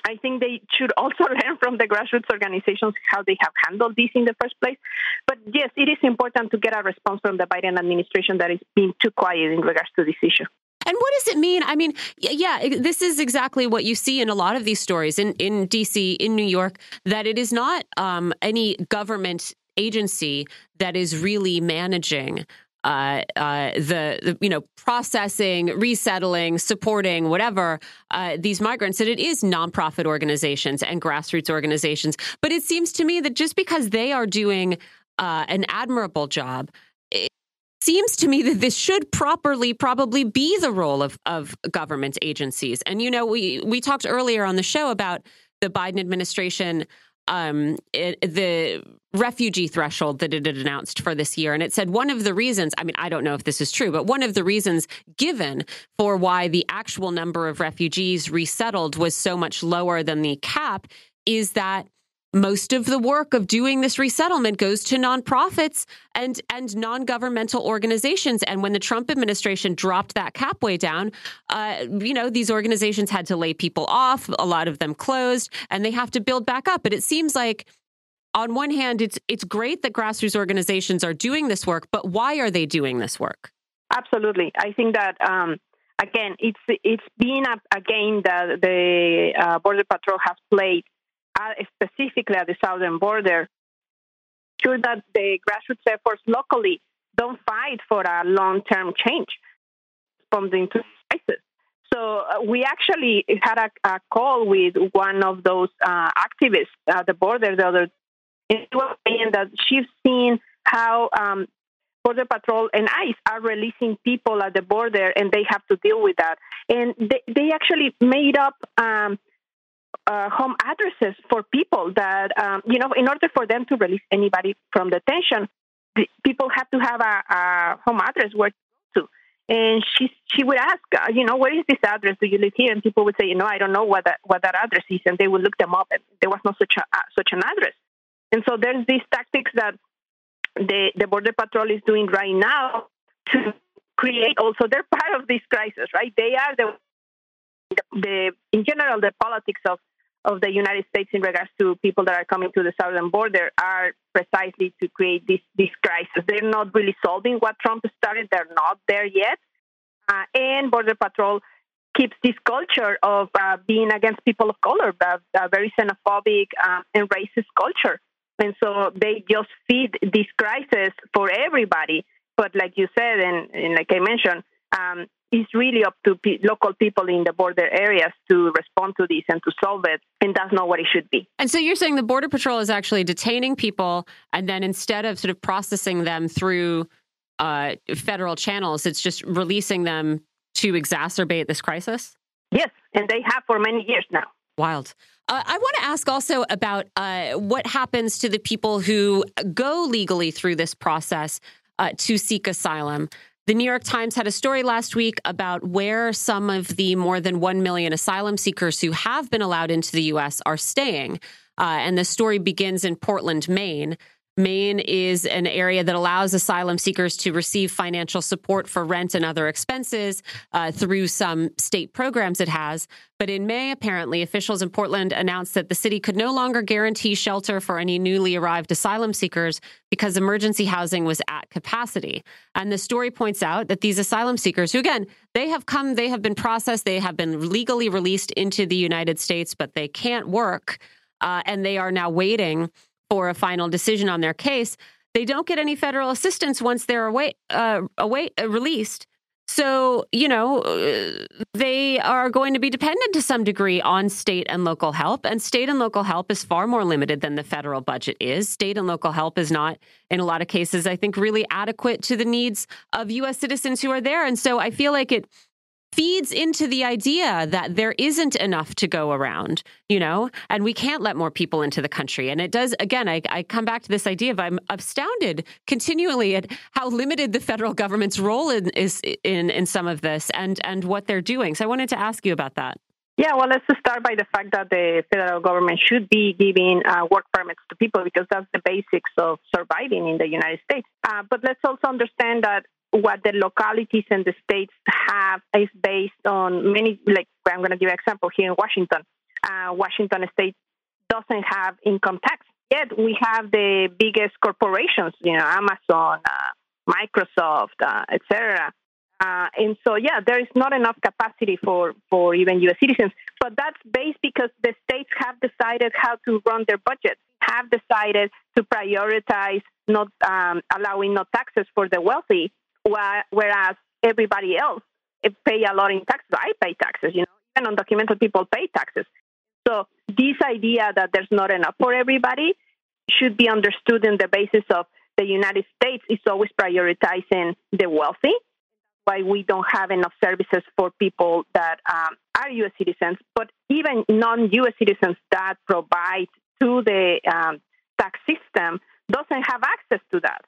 I think they should also <laughs> learn from the grassroots organizations how they have handled this in the first place. But yes, it is important to get a response from the Biden administration that is being too quiet in regards to this issue. And what does it mean? I mean, yeah, this is exactly what you see in a lot of these stories in, in DC, in New York, that it is not um, any government agency that is really managing uh, uh, the, the, you know processing, resettling, supporting whatever uh, these migrants. That it is nonprofit organizations and grassroots organizations. But it seems to me that just because they are doing uh, an admirable job seems to me that this should properly probably be the role of, of government agencies. And, you know, we, we talked earlier on the show about the Biden administration, um, it, the refugee threshold that it had announced for this year. And it said one of the reasons, I mean, I don't know if this is true, but one of the reasons given for why the actual number of refugees resettled was so much lower than the cap is that most of the work of doing this resettlement goes to nonprofits and and non-governmental organizations. And when the trump administration dropped that cap way down uh, you know these organizations had to lay people off a lot of them closed and they have to build back up. But it seems like on one hand it's it's great that grassroots organizations are doing this work but why are they doing this work? Absolutely. I think that um, again it's it's been a, a game that the uh, border patrol has played specifically at the southern border, sure that the grassroots efforts locally don't fight for a long-term change responding to crisis. So uh, we actually had a, a, call with one of those uh, activists at the border the other day, saying that she's seen how um, Border Patrol and ICE are releasing people at the border, and they have to deal with that. And they, they actually made up um, uh, home addresses for people that, um, you know, in order for them to release anybody from detention, people have to have a, a home address where to go to. And she she would ask, uh, you know, where is this address? Do you live here? And people would say, you know, I don't know what that what that address is, and they would look them up, and there was no such a, uh, such an address. And so there's these tactics that the the border patrol is doing right now to create. Also, they're part of this crisis, right? They are the the in general the politics of of the United States in regards to people that are coming to the southern border are precisely to create this this crisis. They're not really solving what Trump started. They're not there yet, uh, and Border Patrol keeps this culture of uh, being against people of color, a, a very xenophobic uh, and racist culture. And so they just feed this crisis for everybody. But like you said, and, and like I mentioned, um, it's really up to p- local people in the border areas to respond to this and to solve it. And that's not what it should be. And so you're saying the Border Patrol is actually detaining people, and then instead of sort of processing them through uh, federal channels, it's just releasing them to exacerbate this crisis? Yes, and they have for many years now. Wild. Uh, I want to ask also about uh, what happens to the people who go legally through this process uh, to seek asylum. The New York Times had a story last week about where some of the more than 1 million asylum seekers who have been allowed into the U.S. are staying. Uh, and the story begins in Portland, Maine. Maine is an area that allows asylum seekers to receive financial support for rent and other expenses uh, through some state programs it has. But in May, apparently, officials in Portland announced that the city could no longer guarantee shelter for any newly arrived asylum seekers because emergency housing was at capacity. And the story points out that these asylum seekers, who again, they have come, they have been processed, they have been legally released into the United States, but they can't work. Uh, and they are now waiting for a final decision on their case, they don't get any federal assistance once they're away, uh, away uh, released. So, you know, uh, they are going to be dependent to some degree on state and local help. And state and local help is far more limited than the federal budget is. State and local help is not, in a lot of cases, I think, really adequate to the needs of U.S. citizens who are there. And so I feel like it feeds into the idea that there isn't enough to go around, you know, and we can't let more people into the country. And it does, again, I, I, come back to this idea of I'm astounded continually at how limited the federal government's role in, is in, in some of this and, and what they're doing. So I wanted to ask you about that. Yeah, well, let's start by the fact that the federal government should be giving uh, work permits to people because that's the basics of surviving in the United States. Uh, but let's also understand that what the localities and the states have is based on many, like I'm going to give an example here in Washington. Uh, Washington state doesn't have income tax. Yet we have the biggest corporations, you know, Amazon, uh, Microsoft, uh, etc. Uh, and so, yeah, there is not enough capacity for, for even U.S. citizens. But that's based because the states have decided how to run their budgets, have decided to prioritize not um, allowing no taxes for the wealthy whereas everybody else pay a lot in taxes. I pay taxes, you know, undocumented people pay taxes. So this idea that there's not enough for everybody should be understood in the basis of the United States is always prioritizing the wealthy. Why we don't have enough services for people that um, are U.S. citizens, but even non-U.S. citizens that provide to the um, tax system doesn't have access to that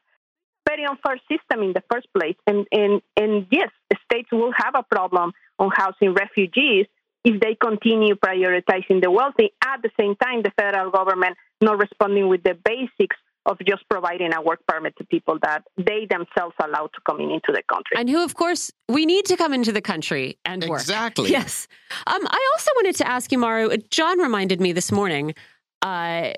very unfair system in the first place. And, and, and yes, states will have a problem on housing refugees if they continue prioritizing the wealthy. At the same time, the federal government not responding with the basics of just providing a work permit to people that they themselves allow to come in into the country. And who, of course, we need to come into the country and work. Exactly. Yes. Um, I also wanted to ask you, Maru, John reminded me this morning uh,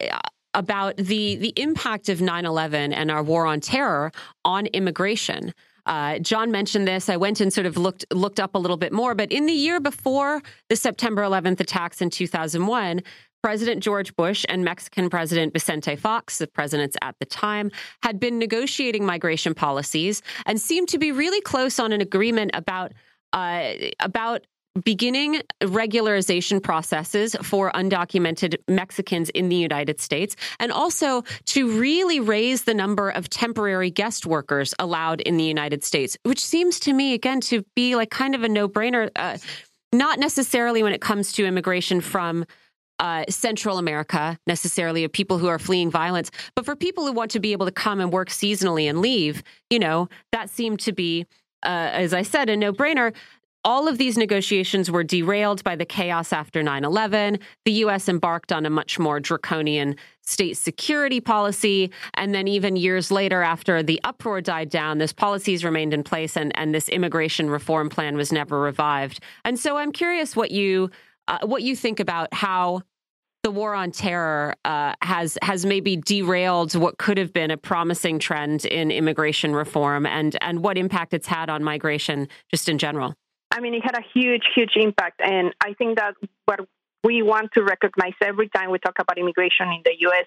about the the impact of 9/11 and our war on terror on immigration. Uh, John mentioned this. I went and sort of looked looked up a little bit more. But in the year before the September 11th attacks in 2001, President George Bush and Mexican President Vicente Fox, the presidents at the time, had been negotiating migration policies and seemed to be really close on an agreement about uh, about beginning regularization processes for undocumented Mexicans in the United States, and also to really raise the number of temporary guest workers allowed in the United States, which seems to me, again, to be like kind of a no brainer, uh, not necessarily when it comes to immigration from. Uh, Central America, necessarily of people who are fleeing violence, but for people who want to be able to come and work seasonally and leave, you know, that seemed to be, uh, as I said, a no brainer all of these negotiations were derailed by the chaos after 9 11. The U.S. embarked on a much more draconian state security policy. And then, even years later, after the uproar died down, this policies remained in place and, and this immigration reform plan was never revived. And so, I'm curious what you, uh, what you think about how the war on terror uh, has has maybe derailed what could have been a promising trend in immigration reform and and what impact it's had on migration just in general. I mean, it had a huge, huge impact. And I think that what we want to recognize every time we talk about immigration in the U.S.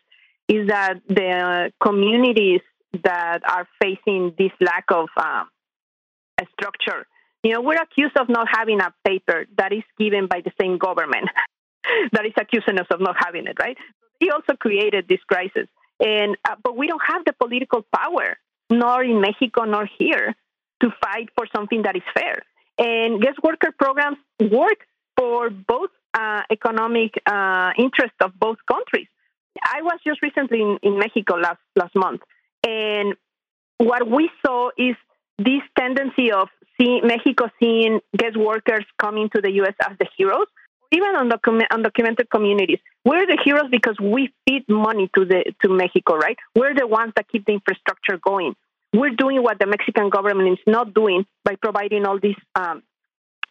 is that the communities that are facing this lack of um, a structure, you know, we're accused of not having a paper that is given by the same government <laughs> that is accusing us of not having it, right? He also created this crisis. And, uh, but we don't have the political power, nor in Mexico, nor here, to fight for something that is fair. And guest worker programs work for both uh, economic uh, interests of both countries. I was just recently in, in Mexico last last month, and what we saw is this tendency of seeing Mexico seeing guest workers coming to the U.S. as the heroes, even undocumented, undocumented communities. We're the heroes because we feed money to the to Mexico, right? We're the ones that keep the infrastructure going we're doing what the Mexican government is not doing by providing all these um,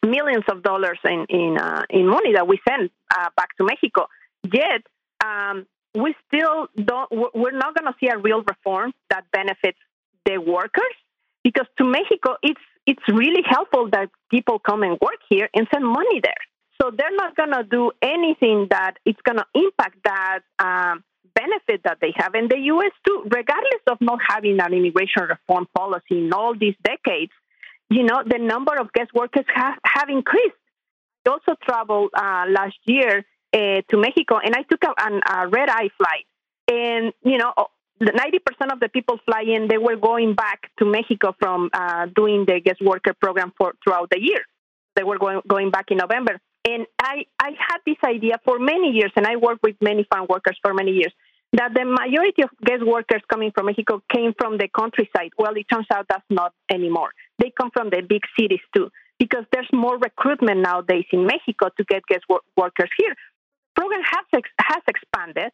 millions of dollars in in, uh, in money that we send uh, back to Mexico. Yet um, we still don't. We're not going to see a real reform that benefits the workers because to Mexico it's it's really helpful that people come and work here and send money there. So they're not going to do anything that it's going to impact that um, benefit that they have. And the U.S., too, regardless of not having an immigration reform policy in all these decades, you know, the number of guest workers have, have increased. I also traveled uh, last year uh, to Mexico, and I took a, a red eye flight. And, you know, 90% of the people flying, they were going back to Mexico from uh, doing the guest worker program for throughout the year. They were going, going back in November. And I, I had this idea for many years, and I worked with many farm workers for many years, that the majority of guest workers coming from Mexico came from the countryside. Well, it turns out that's not anymore. They come from the big cities too, because there's more recruitment nowadays in Mexico to get guest workers here. Program has, ex- has expanded,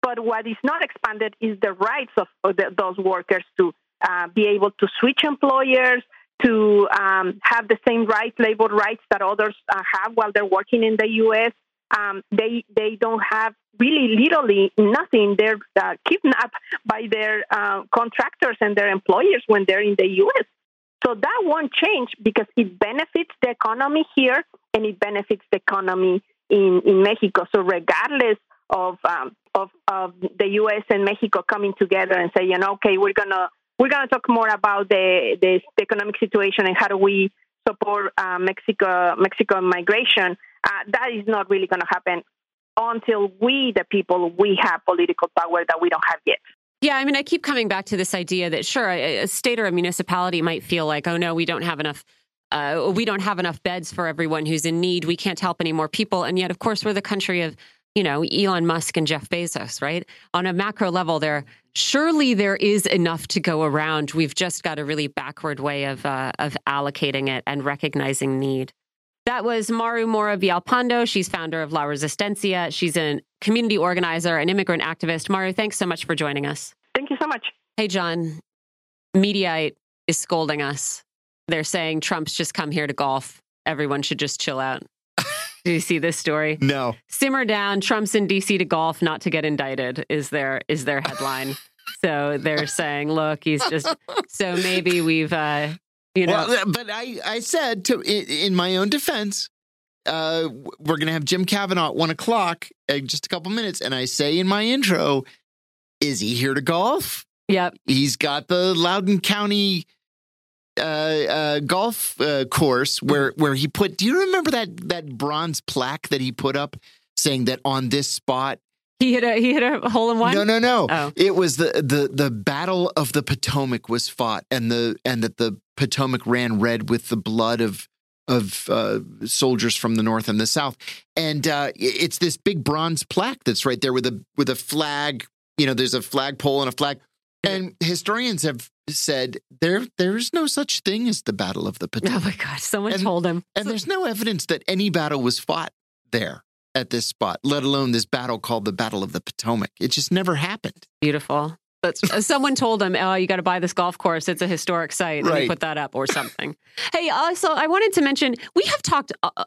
but what is not expanded is the rights of, of the, those workers to uh, be able to switch employers, to um, have the same rights, labor rights that others uh, have while they're working in the U.S. Um, they they don't have really literally nothing. They're uh, kidnapped <laughs> by their uh, contractors and their employers when they're in the U.S. So that won't change because it benefits the economy here and it benefits the economy in, in Mexico. So regardless of, um, of of the U.S. and Mexico coming together and saying, you know, okay, we're gonna we're going to talk more about the, the, the economic situation and how do we support uh, Mexico Mexico migration. Uh, that is not really going to happen until we, the people, we have political power that we don't have yet. Yeah, I mean, I keep coming back to this idea that sure, a state or a municipality might feel like, oh no, we don't have enough. Uh, we don't have enough beds for everyone who's in need. We can't help any more people, and yet, of course, we're the country of you know, Elon Musk and Jeff Bezos, right? On a macro level, there surely there is enough to go around. We've just got a really backward way of uh, of allocating it and recognizing need. That was Maru Mora Villalpando. She's founder of La Resistencia. She's a community organizer, an immigrant activist. Maru, thanks so much for joining us. Thank you so much. Hey, John. Mediaite is scolding us. They're saying Trump's just come here to golf. Everyone should just chill out. Do you see this story? No. Simmer down. Trump's in D.C. to golf, not to get indicted. Is their is their headline? <laughs> so they're saying, look, he's just <laughs> so maybe we've uh, you know. Well, but I I said to in, in my own defense, uh, we're going to have Jim Kavanagh at one o'clock in just a couple minutes. And I say in my intro, is he here to golf? Yep. He's got the Loudoun County uh, uh, golf uh, course where where he put. Do you remember that that bronze plaque that he put up saying that on this spot he hit a he hit a hole in one. No, no, no. Oh. It was the the the Battle of the Potomac was fought, and the and that the Potomac ran red with the blood of of uh, soldiers from the north and the south, and uh, it's this big bronze plaque that's right there with a with a flag. You know, there's a flagpole and a flag, and historians have said there there's no such thing as the Battle of the Potomac. Oh my God! Someone And- told him. and there's no evidence that any battle was fought there at this spot, let alone this battle called the Battle of the Potomac. It just never happened. Beautiful. That's, uh, someone told him, "Oh, you got to buy this golf course. It's a historic site." And he put that up or something. hey, also, I wanted to mention we have talked. Uh, uh,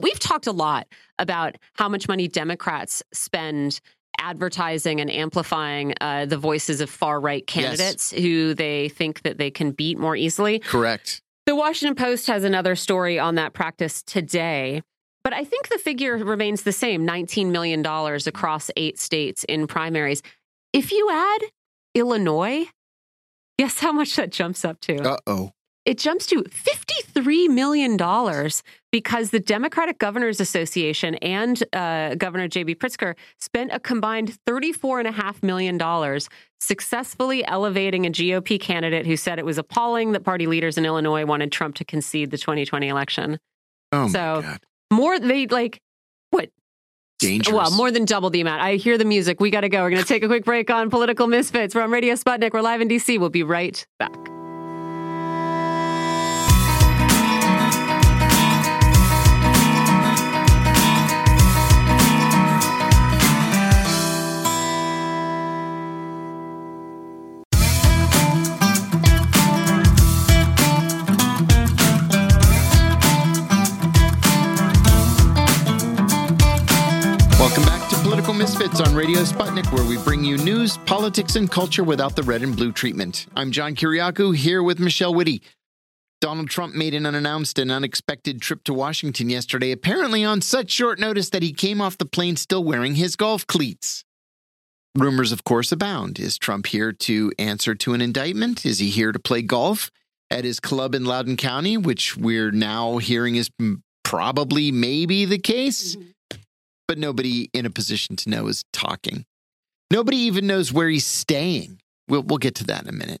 we've talked a lot about how much money Democrats spend advertising and amplifying uh, the voices of far right candidates who they think that they can beat more easily. Correct. The Washington Post has another story on that practice today. But I think the figure remains the same $19 million across eight states in primaries. If you add Illinois, guess how much that jumps up to? Uh oh. It jumps to $53 million because the Democratic Governors Association and uh, Governor J.B. Pritzker spent a combined $34.5 million successfully elevating a GOP candidate who said it was appalling that party leaders in Illinois wanted Trump to concede the 2020 election. Oh So, my God. More, they like, what? Dangerous. Well, more than double the amount. I hear the music. We got to go. We're going to take a quick break on Political Misfits. We're on Radio Sputnik. We're live in DC. We'll be right back. Radio Sputnik, where we bring you news, politics, and culture without the red and blue treatment. I'm John Kiriakou here with Michelle Witte. Donald Trump made an unannounced and unexpected trip to Washington yesterday, apparently on such short notice that he came off the plane still wearing his golf cleats. Rumors, of course, abound. Is Trump here to answer to an indictment? Is he here to play golf at his club in Loudoun County, which we're now hearing is probably maybe the case? Mm-hmm. But nobody in a position to know is talking. Nobody even knows where he's staying. We'll, we'll get to that in a minute.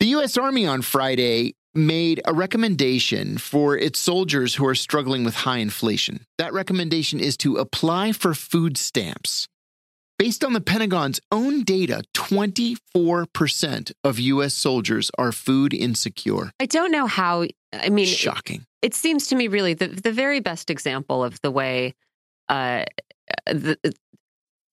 The U.S. Army on Friday made a recommendation for its soldiers who are struggling with high inflation. That recommendation is to apply for food stamps. Based on the Pentagon's own data, 24% of U.S. soldiers are food insecure. I don't know how. I mean, Shocking. it seems to me really the the very best example of the way uh, the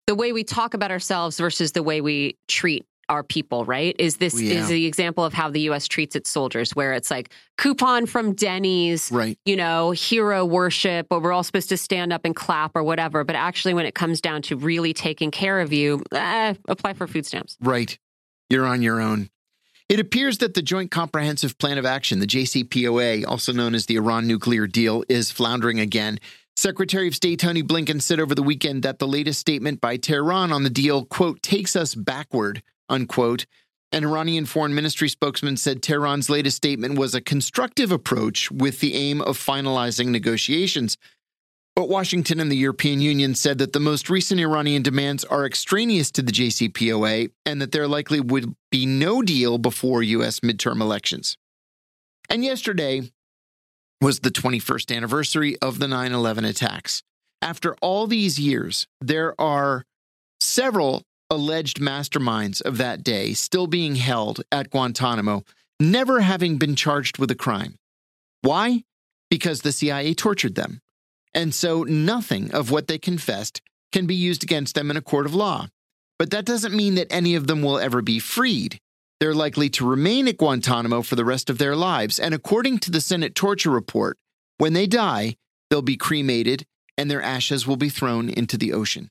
the way we talk about ourselves versus the way we treat our people. Right? Is this Yeah. is the example of how the U.S. treats its soldiers, where it's like coupon from Denny's. Right. You know, hero worship, or we're all supposed to stand up and clap or whatever. But actually, when it comes down to really taking care of you, eh, apply for food stamps. Right. You're on your own. It appears that the Joint Comprehensive Plan of Action, the JCPOA, also known as the Iran nuclear deal, is floundering again. Secretary of State Tony Blinken said over the weekend that the latest statement by Tehran on the deal, quote, takes us backward, unquote. An Iranian foreign ministry spokesman said Tehran's latest statement was a constructive approach with the aim of finalizing negotiations. But Washington and the European Union said that the most recent Iranian demands are extraneous to the JCPOA and that there likely would be no deal before U.S. midterm elections. And yesterday was the 21st anniversary of the 9 11 attacks. After all these years, there are several alleged masterminds of that day still being held at Guantanamo, never having been charged with a crime. Why? Because the CIA tortured them. And so nothing of what they confessed can be used against them in a court of law. But that doesn't mean that any of them will ever be freed. They're likely to remain at Guantanamo for the rest of their lives. And according to the Senate torture report, when they die, they'll be cremated and their ashes will be thrown into the ocean.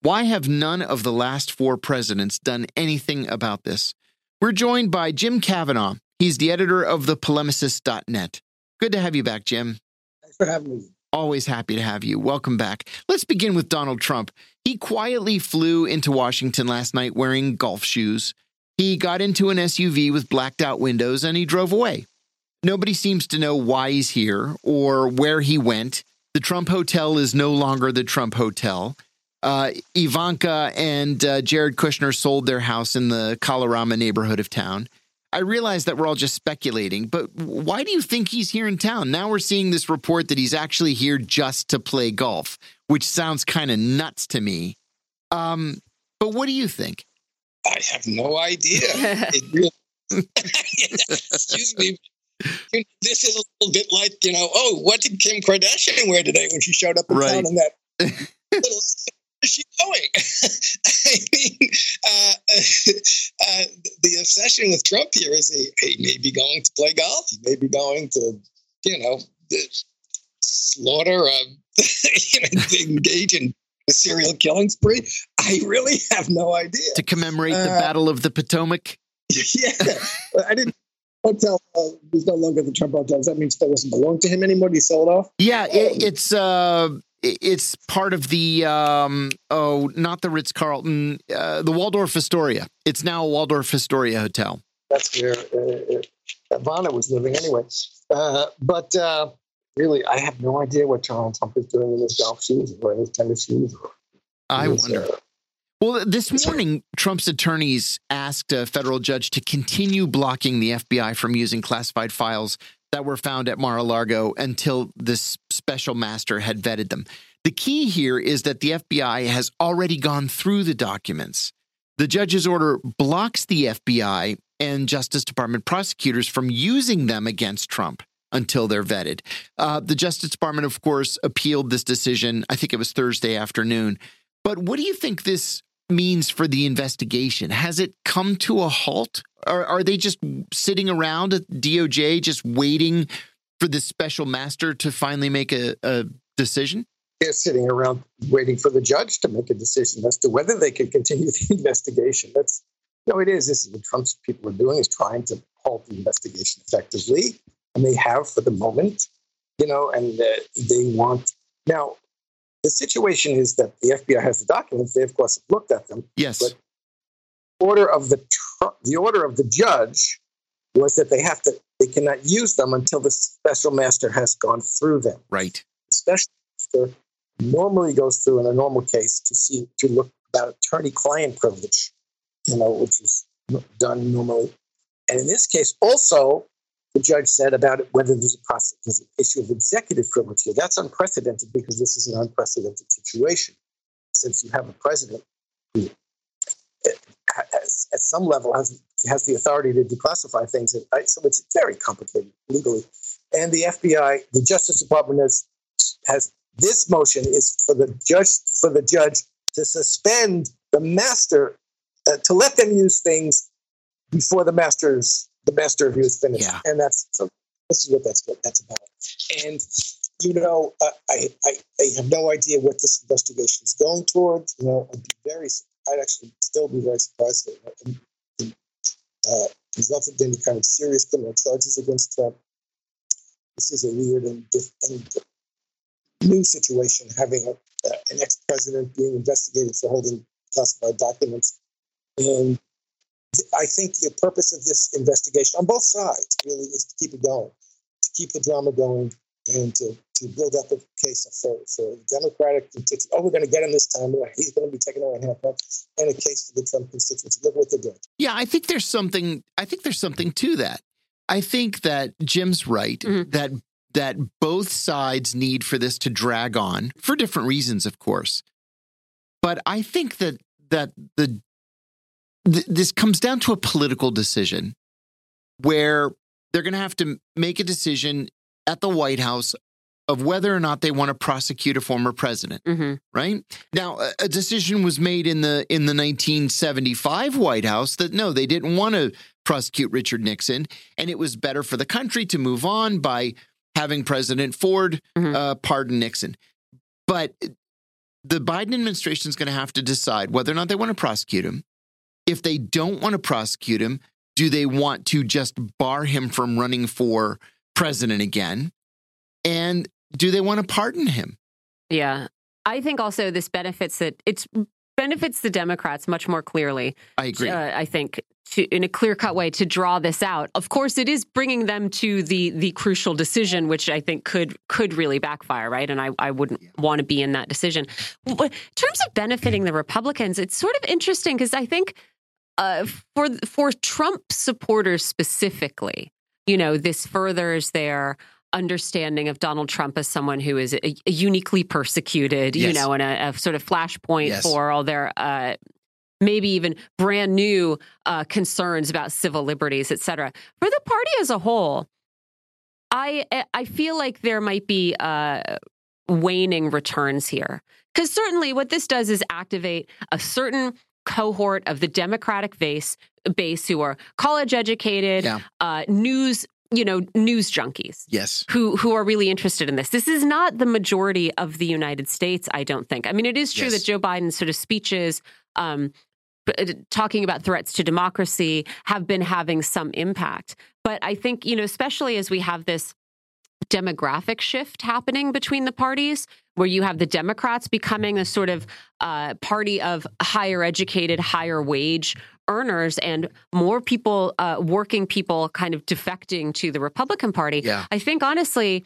Why have none of the last four presidents done anything about this? We're joined by Jim Kavanagh. He's the editor of the polemicist.net. Good to have you back, Jim. Thanks for having me. Always happy to have you. Welcome back. Let's begin with Donald Trump. He quietly flew into Washington last night wearing golf shoes. He got into an SUV with blacked out windows and he drove away. Nobody seems to know why he's here or where he went. The Trump Hotel is no longer the Trump Hotel. Uh, Ivanka and uh, Jared Kushner sold their house in the Kalorama neighborhood of town. I realize that we're all just speculating, but why do you think he's here in town? Now we're seeing this report that he's actually here just to play golf, which sounds kind of nuts to me. Um, but what do you think? I have no idea. <laughs> really, <laughs> excuse me. This is a little bit like, you know, oh, what did Kim Kardashian wear today when she showed up in right. town in that <laughs> little is she going? I mean, uh, uh, the obsession with Trump here is he, he may be going to play golf. He may be going to, you know, slaughter, uh, engage in a serial killing spree. I really have no idea. To commemorate the uh, Battle of the Potomac? <laughs> Yeah. I didn't hotel uh, was no longer the Trump hotel. Does that mean it doesn't belong to him anymore? Do you sell it off? Yeah, it, it's uh, it's part of the um, oh, not the Ritz Carlton, uh, the Waldorf Astoria. It's now a Waldorf Astoria hotel. That's where uh, uh Ivana was living anyway. Uh, but uh, really, I have no idea what Donald Trump is doing in his golf shoes or in his tennis shoes. I his, wonder. Uh, well, this morning, Trump's attorneys asked a federal judge to continue blocking the FBI from using classified files that were found at Mar a Lago until this special master had vetted them. The key here is that the FBI has already gone through the documents. The judge's order blocks the FBI and Justice Department prosecutors from using them against Trump until they're vetted. Uh, the Justice Department, of course, appealed this decision. I think it was Thursday afternoon. But what do you think this means for the investigation? Has it come to a halt? Are, are they just sitting around at DOJ just waiting for the special master to finally make a, a decision? They're sitting around waiting for the judge to make a decision as to whether they can continue <laughs> the investigation. That's no, it is. This is what Trump's people are doing: is trying to halt the investigation effectively, and they have for the moment, you know. And uh, they want now. The situation is that the FBI has the documents. They, of course, have looked at them. Yes. But order of the the order of the judge was that they have to they cannot use them until the special master has gone through them. Right. The special master normally goes through in a normal case to see to look about attorney-client privilege, you know, which is done normally. And in this case, also, the judge said about it whether there's a process, there's an issue of executive privilege here. That's unprecedented because this is an unprecedented situation. Since you have a president who has, at some level has has the authority to declassify things. So it's very complicated legally. And the FBI, the Justice Department has has this motion is for the judge for the judge to suspend the master uh, to let them use things before the master's the master review is finished. Yeah. And that's so this is what that's what that's about. And you know, uh, I, I I have no idea what this investigation is going towards. You know, I'd be very I'd actually still be very surprised that uh, resulted in any kind of serious criminal charges against Trump. This is a weird and, and new situation, having a, uh, an ex-president being investigated for holding classified documents. And I think the purpose of this investigation on both sides really is to keep it going, to keep the drama going, and to, to build up a case for, for the Democratic constituency. Oh, we're going to get him this time. He's going to be taken away in half and a case for the Trump constituency. Look what they're doing. Yeah, I think there's something. I think there's something to that. I think that Jim's right mm-hmm. that that both sides need for this to drag on for different reasons, of course. But I think that that the th- this comes down to a political decision where they're going to have to make a decision at the White House of whether or not they want to prosecute a former president. Mm-hmm. Right now, a, decision was made in the in the 1975 White House that no, they didn't want to prosecute Richard Nixon, and it was better for the country to move on by having President Ford mm-hmm. uh, pardon Nixon. But the Biden administration is going to have to decide whether or not they want to prosecute him. If they don't want to prosecute him, do they want to just bar him from running for president again? And do they want to pardon him? Yeah. I think also this benefits that it's benefits the Democrats much more clearly. I agree. Uh, I think to, in a clear cut way to draw this out. Of course, it is bringing them to the the crucial decision, which I think could could really backfire, right? And I, I wouldn't want to be in that decision. But in terms of benefiting the Republicans, it's sort of interesting because I think uh, for for Trump supporters specifically, you know, this furthers their understanding of Donald Trump as someone who is a, a uniquely persecuted, yes. you know, and a, a, sort of flashpoint yes. for all their uh, maybe even brand new uh, concerns about civil liberties, et cetera. For the party as a whole, I I feel like there might be uh, waning returns here because certainly what this does is activate a certain cohort of the Democratic base base who are college educated, yeah. uh, news you know news junkies yes who who are really interested in this this is not the majority of the united states i don't think i mean it is true yes. that joe biden's sort of speeches um, talking about threats to democracy have been having some impact but i think you know especially as we have this demographic shift happening between the parties where you have the democrats becoming a sort of uh, party of higher educated higher wage earners and more people, uh, working people, kind of defecting to the Republican Party. Yeah. I think honestly,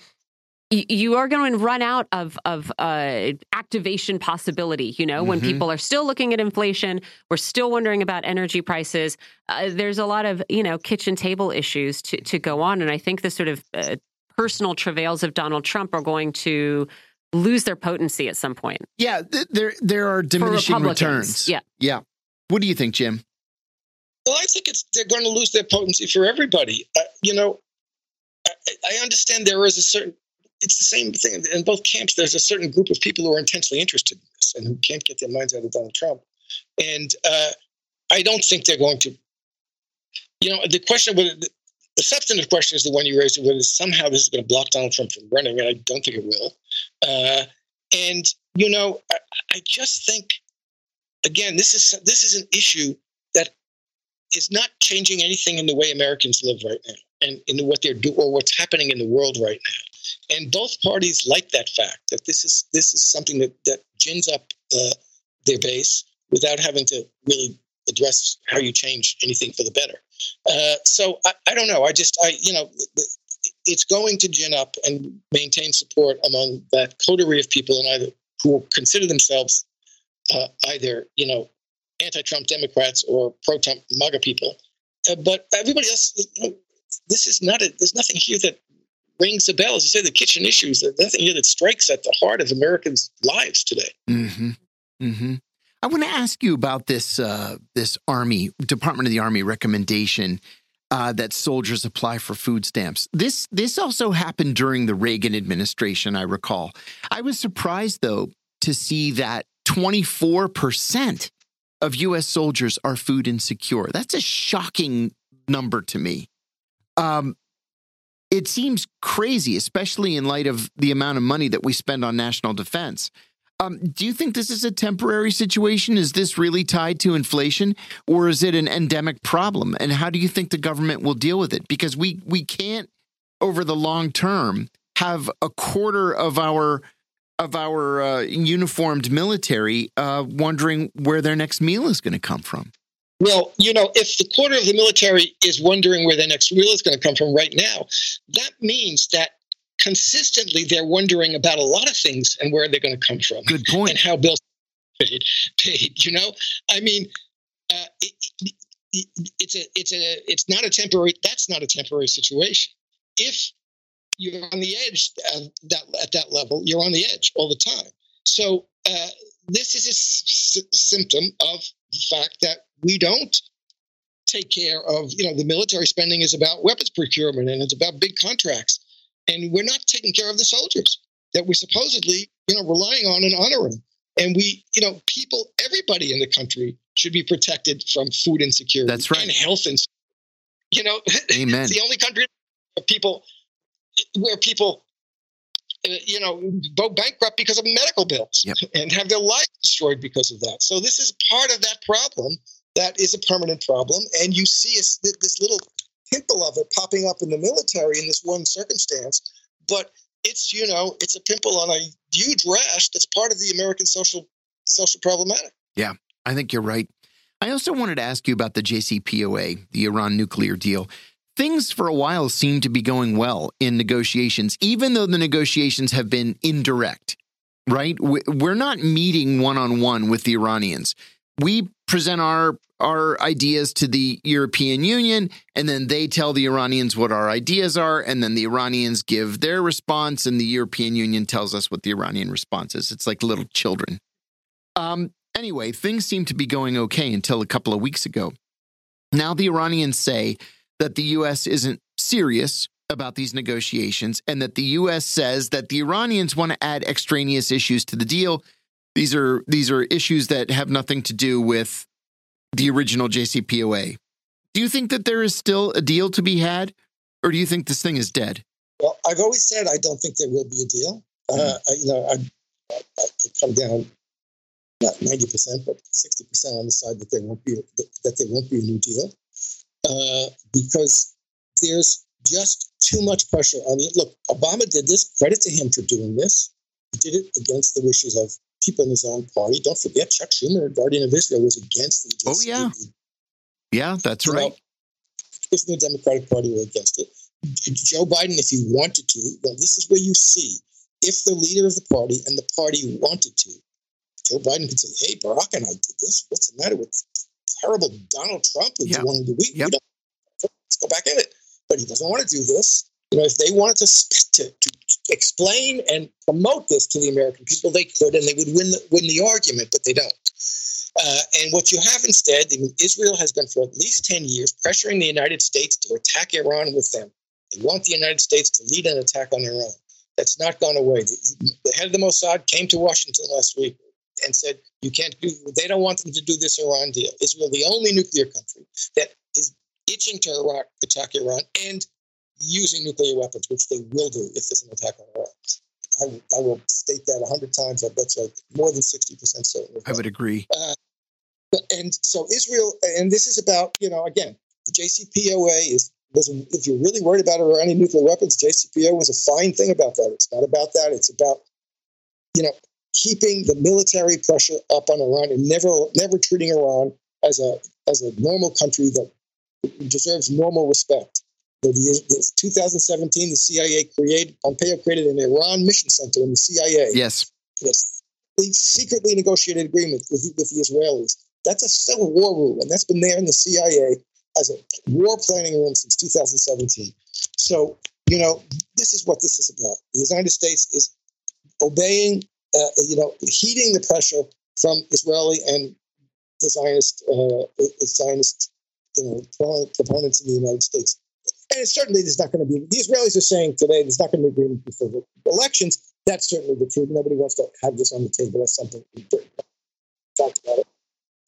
you are going to run out of of uh, activation possibility. You know, mm-hmm. when people are still looking at inflation, we're still wondering about energy prices. Uh, there's a lot of you know kitchen table issues to to go on, and I think the sort of uh, personal travails of Donald Trump are going to lose their potency at some point. Yeah, th- there there are diminishing returns. Yeah, yeah. What do you think, Jim? Well, I think it's they're going to lose their potency for everybody. Uh, you know, I, I, understand there is a certain. It's the same thing in both camps. There's a certain group of people who are intensely interested in this and who can't get their minds out of Donald Trump. And uh, I don't think they're going to. You know, the question whether the, the substantive question is the one you raised, whether somehow this is going to block Donald Trump from running, and I don't think it will. Uh, and you know, I, I just think again, this is this is an issue that is not changing anything in the way Americans live right now and in what they're doing or what's happening in the world right now. And both parties like that fact that this is this is something that that gins up uh, their base without having to really address how you change anything for the better. Uh, so I, I, don't know. I just I you know it's going to gin up and maintain support among that coterie of people and either who consider themselves uh, either you know anti-Trump Democrats or pro-Trump MAGA people. Uh, but everybody else, this is not a, there's nothing here that rings a bell. As I say, the kitchen issues, there's nothing here that strikes at the heart of Americans' lives today. Mm-hmm. Mm-hmm. I want to ask you about this uh, this Army Department of the Army recommendation uh, that soldiers apply for food stamps. This this also happened during the Reagan administration. I recall. I was surprised though to see that 24 percent of U.S. soldiers are food insecure. That's a shocking number to me. Um, it seems crazy, especially in light of the amount of money that we spend on national defense. Um, do you think this is a temporary situation? Is this really tied to inflation, or is it an endemic problem? And how do you think the government will deal with it? Because we we can't, over the long term, have a quarter of our of our uh, uniformed military uh, wondering where their next meal is going to come from. Well, you know, if the quarter of the military is wondering where their next meal is going to come from right now, that means that consistently they're wondering about a lot of things and where they're going to come from. Good point. And how bills paid. Paid. You know, I mean, uh, it, it, it's a, it's a, it's not a temporary. That's not a temporary situation. If you're on the edge of that, at that level. You're on the edge all the time. So uh, this is a s- symptom of the fact that we don't take care of. You know, the military spending is about weapons procurement and it's about big contracts, and we're not taking care of the soldiers that we're supposedly you know relying on and honoring. And we, you know, people, everybody in the country should be protected from food insecurity. That's right. And health insecurity. You know, <laughs> Amen. it's the only country people where people uh, you know go bankrupt because of medical bills yep. <laughs> and have their lives destroyed because of that so this is part of that problem that is a permanent problem and you see a, this little pimple of it popping up in the military in this one circumstance but it's you know it's a pimple on a huge rash that's part of the American social social problematic. Yeah, I think you're right. I also wanted to ask you about the JCPOA, the Iran nuclear deal. Things for a while seem to be going well in negotiations, even though the negotiations have been indirect, right? We're not meeting one on one with the Iranians. We present our our ideas to the European Union, and then they tell the Iranians what our ideas are, and then the Iranians give their response, and the European Union tells us what the Iranian response is. It's like little children. Um, anyway, things seem to be going okay until a couple of weeks ago. Now the Iranians say that the U.S. isn't serious about these negotiations, and that the U.S. says that the Iranians want to add extraneous issues to the deal. These are these are issues that have nothing to do with the original JCPOA. Do you think that there is still a deal to be had, or do you think this thing is dead? Well, I've always said I don't think there will be a deal. Mm-hmm. Uh, I, you know, I, I, I, come down not ninety percent, but sixty percent on the side that there won't be that there won't be a new deal uh, because there's just too much pressure. I mean, look, Obama did this. Credit to him for doing this. He did it against the wishes of people in his own party. Don't forget, Chuck Schumer, Guardian of Israel, was against the. Oh yeah, yeah, that's you right. if the Democratic Party were against it, Joe Biden, if he wanted to, well, this is where you see if the leader of the party and the party wanted to, Joe Biden could say, "Hey, Barack and I did this. What's the matter with terrible Donald Trump who's yeah. wanting to we, yep. we don't let's go back in it." But he doesn't want to do this. You know, if they wanted to, to, to explain and promote this to the American people, they could, and they would win the, win the argument, but they don't. Uh, and what you have instead, Israel has been for at least 10 years pressuring the United States to attack Iran with them. They want the United States to lead an attack on Iran. That's not gone away. The, the head of the Mossad came to Washington last week and said, you can't do, they don't want them to do this Iran deal. Israel, the only nuclear country that is itching to Iraq, attack Iran, and using nuclear weapons, which they will do if there's an attack on Iraq. I, I will state that a hundred times. I bet you more than 60% certain. I would agree. Uh, and so Israel, and this is about, you know, again, the JCPOA is, if you're really worried about Iran Iranian nuclear weapons, JCPOA was a fine thing about that. It's not about that. It's about, you know, keeping the military pressure up on Iran and never, never treating Iran as a, as a normal country that deserves normal respect. The, the, 2017, the CIA created, Pompeo created an Iran mission center in the CIA. Yes. Yes. They secretly negotiated agreement with, with the Israelis. That's a civil war room, and that's been there in the CIA as a war planning room since 2017. So, you know, this is what this is about. The United States is obeying, uh, you know, heeding the pressure from Israeli and the Zionist, uh, Zionist you know, proponents in the United States and certainly there's not going to be, the Israelis are saying today there's not going to be agreement before the elections. That's certainly the truth. Nobody wants to have this on the table as something we talked about it.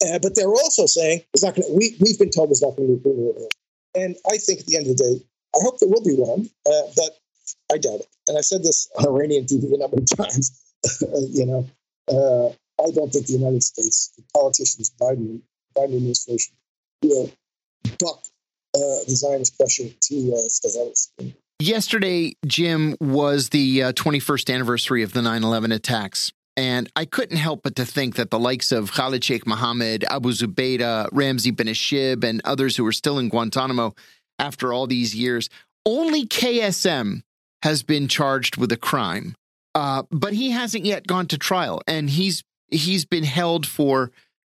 Uh, but they're also saying it's not going to, we, we've been told there's not going to be agreement. And I think at the end of the day, I hope there will be one, uh, but I doubt it. And I've said this on Iranian TV a number of <laughs> times. you know, uh, I don't think the United States, the politicians, Biden, Biden administration, will buck uh, pressure to uh, Yesterday, Jim, was the uh, 21st anniversary of the 9 11 attacks. And I couldn't help but to think that the likes of Khalid Sheikh Mohammed, Abu Zubaydah, Ramzi bin al-Shibh, and others who are still in Guantanamo after all these years, only KSM has been charged with a crime. Uh, but he hasn't yet gone to trial, and he's he's been held for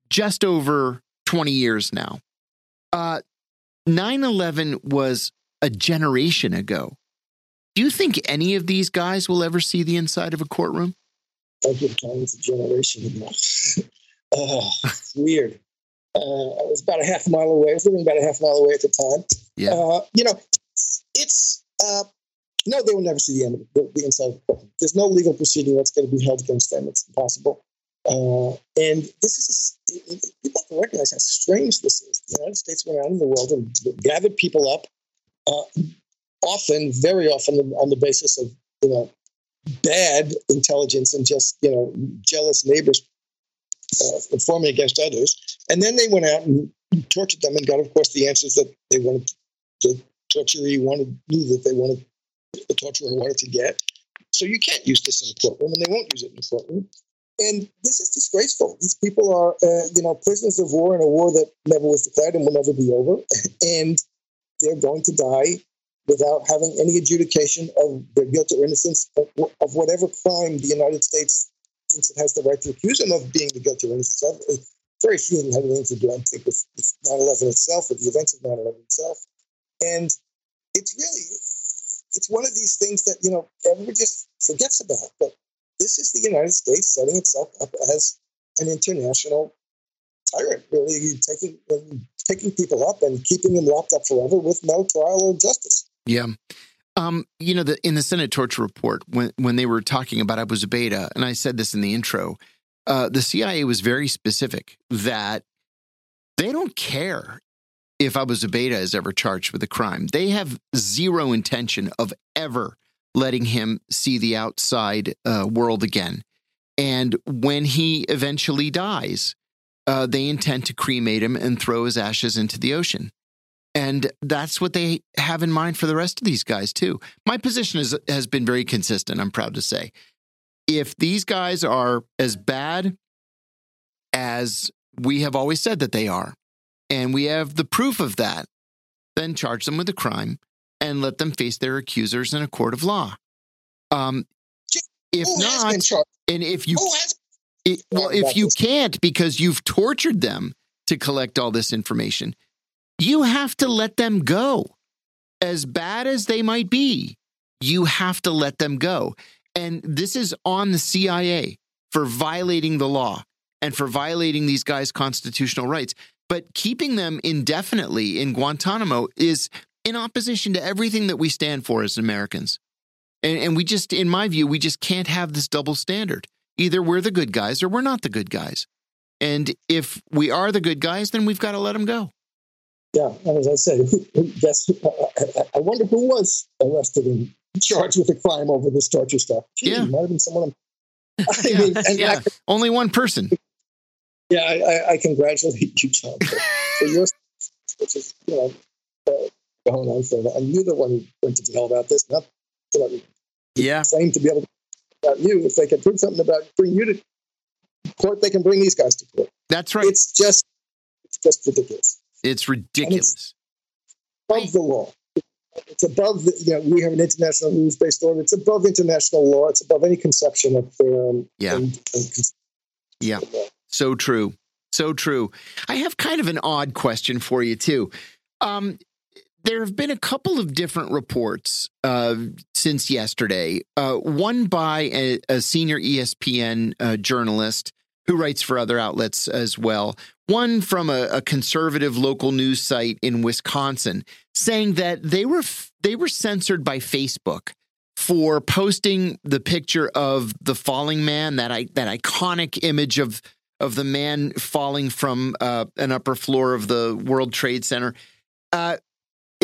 just over 20 years now. Uh, 9 11 was a generation ago. Do you think any of these guys will ever see the inside of a courtroom? I give time it's a generation ago. <laughs> oh, it's weird. Uh, I was about a half mile away. I was living about a half mile away at the time. Yeah. Uh, you know, it's, uh, no, they will never see the end of the, the inside of the courtroom. There's no legal proceeding that's going to be held against them. It's impossible. Uh, and this is, a, people have to recognize how strange this is. The United States went out in the world and gathered people up, uh, often, very often, on the basis of, you know, bad intelligence and just, you know, jealous neighbors uh, informing against others. And then they went out and tortured them and got, of course, the answers that they wanted, the torturee wanted, knew that they wanted, the torturer wanted to get. So you can't use this in a courtroom, and they won't use it in a courtroom. And this is disgraceful. These people are, uh, you know, prisoners of war in a war that never was declared and will never be over. <laughs> And they're going to die without having any adjudication of their guilt or innocence of, of whatever crime the United States thinks it has the right to accuse them of being the guilty or innocent of. Very few of them have anything to do, I think, with 9 11 itself, with the events of 9 11 itself. And it's really, it's one of these things that, you know, everybody just forgets about. But this is the United States setting itself up as an international tyrant, really taking taking people up and keeping them locked up forever with no trial or justice. Yeah. Um, you know, the, in the Senate torture report, when when they were talking about Abu Zubaydah, and I said this in the intro, uh, the CIA was very specific that they don't care if Abu Zubaydah is ever charged with a crime. They have zero intention of ever letting him see the outside uh, world again. And when he eventually dies, uh, they intend to cremate him and throw his ashes into the ocean. And that's what they have in mind for the rest of these guys, too. My position is, has been very consistent, I'm proud to say. If these guys are as bad as we have always said that they are, and we have the proof of that, then charge them with a crime and let them face their accusers in a court of law. Um, if Who not, and if you it, well, if you can't because you've tortured them to collect all this information, you have to let them go. As bad as they might be, you have to let them go. And this is on the CIA for violating the law and for violating these guys' constitutional rights. But keeping them indefinitely in Guantanamo is in opposition to everything that we stand for as Americans. And, and we just, in my view, we just can't have this double standard. Either we're the good guys or we're not the good guys. And if we are the good guys, then we've got to let them go. Yeah, and as I said, <laughs> guess, I, I- I wonder who was arrested and charged with a crime over this torture stuff. Gee, Yeah. might have been someone. <laughs> I Yeah, mean, yeah. I, Only one person. yeah, I, I, I congratulate you, John, for, for your, which is, you know, uh, going on for that. And you're the one who went to jail about this, not know, Yeah. claim to be able to about you. If they can prove something about bring you to court, they can bring these guys to court. That's right. It's just, it's just ridiculous. It's ridiculous. It's above the law. It's above, the, you know, we have an international rules based order. It's above international law. It's above any conception of um, Yeah. And, and Yeah. So true. So true. I have kind of an odd question for you, too. Um, there have been a couple of different reports uh, since yesterday. Uh, one by a, a senior ESPN uh, journalist who writes for other outlets as well. One from a, a conservative local news site in Wisconsin, saying that they were f- they were censored by Facebook for posting the picture of the falling man that I that iconic image of of the man falling from uh, an upper floor of the World Trade Center. Uh,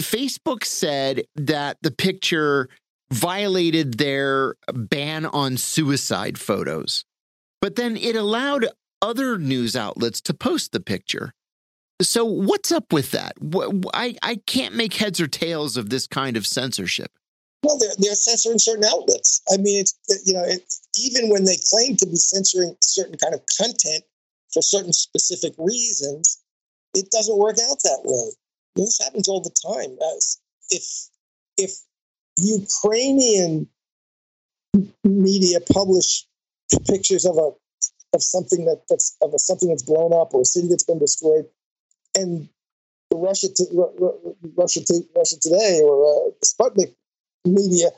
Facebook said that the picture violated their ban on suicide photos, but then it allowed other news outlets to post the picture. So what's up with that? I I can't make heads or tails of this kind of censorship. well, they're, they're censoring certain outlets. I mean, it's you know, it, even when they claim to be censoring certain kind of content for certain specific reasons, it doesn't work out that way. This happens all the time. If if Ukrainian media publish pictures of a of something that, that's of a, something that's blown up or a city that's been destroyed, and Russia Russia Russia Today or uh, Sputnik media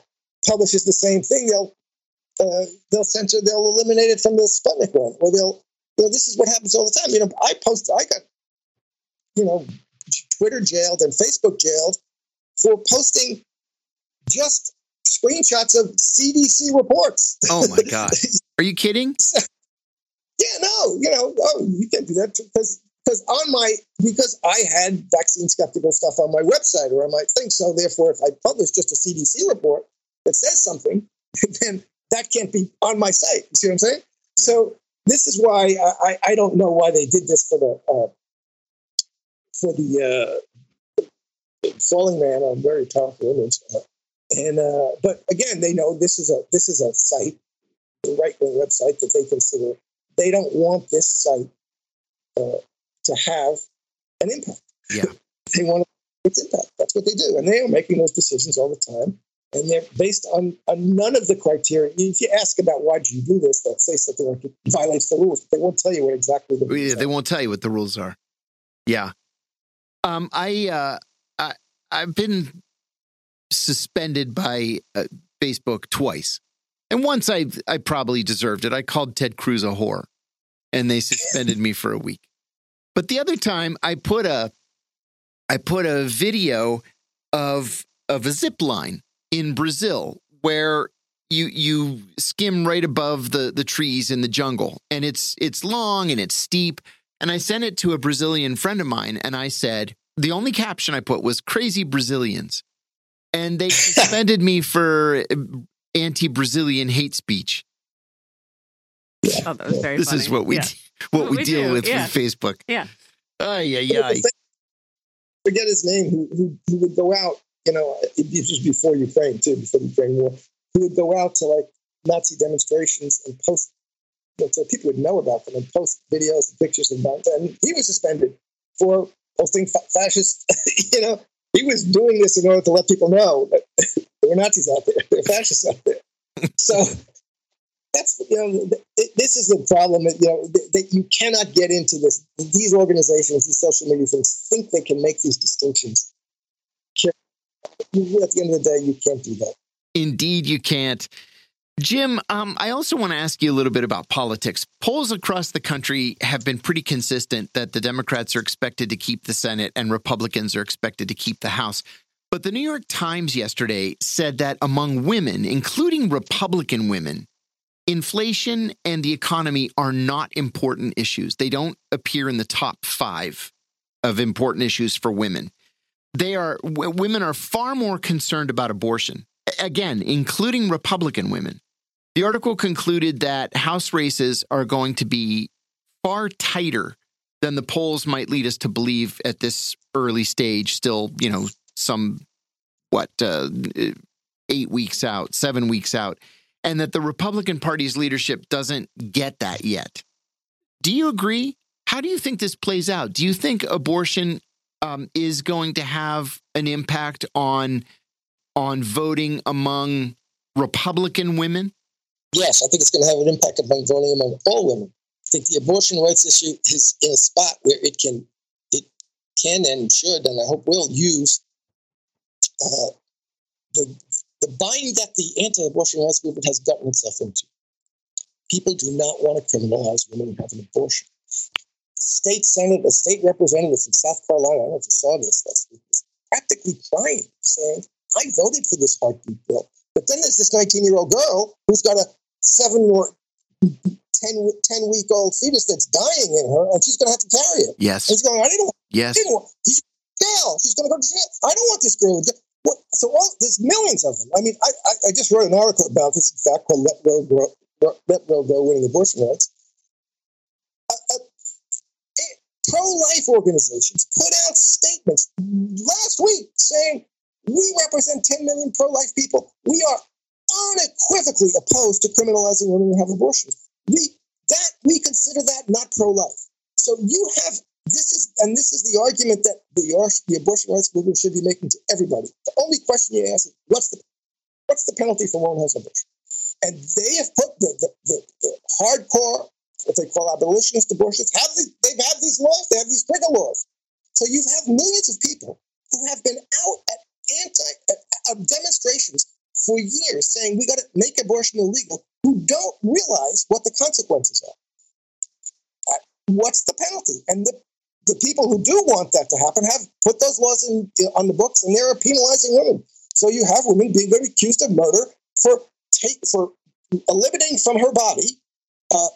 publishes the same thing, they'll uh, they'll censor, they'll eliminate it from the Sputnik one, or they'll. You know, this is what happens all the time. You know, I post, I got, you know, Twitter jailed and Facebook jailed for posting just screenshots of CDC reports. Oh my <laughs> god! Are you kidding? <laughs> Yeah, no, you know, oh, you can't do that because because on my because I had vaccine skeptical stuff on my website or on my thing. So therefore, if I publish just a CDC report that says something, <laughs> then that can't be on my site. You see what I'm saying? So this is why I, I, I don't know why they did this for the uh, for the uh, falling man. A very powerful image. Uh, And uh, but again, they know this is a this is a site, the right wing website that they consider. They don't want this site uh, to have an impact. Yeah, <laughs> they want its impact. That's what they do, and they are making those decisions all the time. And they're based on, on none of the criteria. If you ask about why do you do this, they'll say something like it violates the rules. They won't tell you what exactly the rules yeah, they won't tell you what the rules are. Yeah. Um, I, uh, I, I've been suspended by uh, Facebook twice. And once I, I probably deserved it. I called Ted Cruz a whore and they suspended me for a week. But the other time I put a, I put a video of, of a zip line in Brazil where you you skim right above the the trees in the jungle and it's it's long and it's steep and I sent it to a Brazilian friend of mine and I said the only caption I put was crazy Brazilians and they <laughs> suspended me for uh, anti-Brazilian hate speech. Oh, that was very This funny. is what we Yeah. what What we, we deal do, with yeah. with Facebook. Yeah. Ay, yeah, But yeah. forget his name. Who, who, who would go out? You know, it- this was before Ukraine too, before the Ukraine war. Who would go out to like Nazi demonstrations and post, you know, so people would know about them and post videos and pictures and that. And he was suspended for posting fa- fascist. <laughs> you know, he was doing this in order to let people know that <laughs> there were Nazis out there, there were fascists out there. <laughs> So that's you know th- this is the problem that you know that you cannot get into this these organizations these social media things think they can make these distinctions at the end of the day you can't do that Indeed, you can't. Jim, um, I also want to ask you a little bit about politics. Polls across the country have been pretty consistent that the Democrats are expected to keep the Senate and Republicans are expected to keep the House. But the New York Times yesterday said that among women, including Republican women, inflation and the economy are not important issues. They don't appear in the top five of important issues for women. They are w- women are far more concerned about abortion again, including Republican women. The article concluded that House races are going to be far tighter than the polls might lead us to believe at this early stage, still, you know, some, what, uh, eight weeks out, seven weeks out, and that the Republican Party's leadership doesn't get that yet. Do you agree? How do you think this plays out? Do you think abortion um, is going to have an impact on on voting among Republican women? yes i think it's going to have an impact upon voting among all women. I think the abortion rights issue is in a spot where it can it can and should and i hope will use uh, the the bind that the anti-abortion rights movement has gotten itself into. People do not want to criminalize women who have an abortion. State senator, a state representative from South Carolina, I don't know if you saw this last week, practically crying, saying, I voted for this heartbeat bill. But then there's this 19 year old girl who's got a seven or 10, 10 week old fetus that's dying in her, and she's going to have to carry it. Yes. And she's going, I didn't, want, Yes. I didn't want, she's jail. She's going to go to jail. I don't want this girl. What, so all, there's millions of them. I mean, I, I, I just wrote an article about this, in fact, called Let Roe Go, Let Roe Go Winning Abortion Rights. Uh, uh, pro-life organizations put out statements last week saying we represent 10 million pro-life people. We are unequivocally opposed to criminalizing women who have abortions. We that we consider that not pro-life. So you have this is and this is the argument that the, the abortion rights movement should be making to everybody. The only question you ask is what's the what's the penalty for one who has abortion? And they have put the, the, the, the hardcore what they call abolitionist abortionists, have these, they've had these laws, they have these trigger laws. So you have millions of people who have been out at anti at demonstrations for years saying we got to make abortion illegal, who don't realize what the consequences are. Uh, what's the penalty? And the the people who do want that to happen have put those laws in, on the books, and they're penalizing women. So you have women being accused of murder for take for eliminating from her body uh,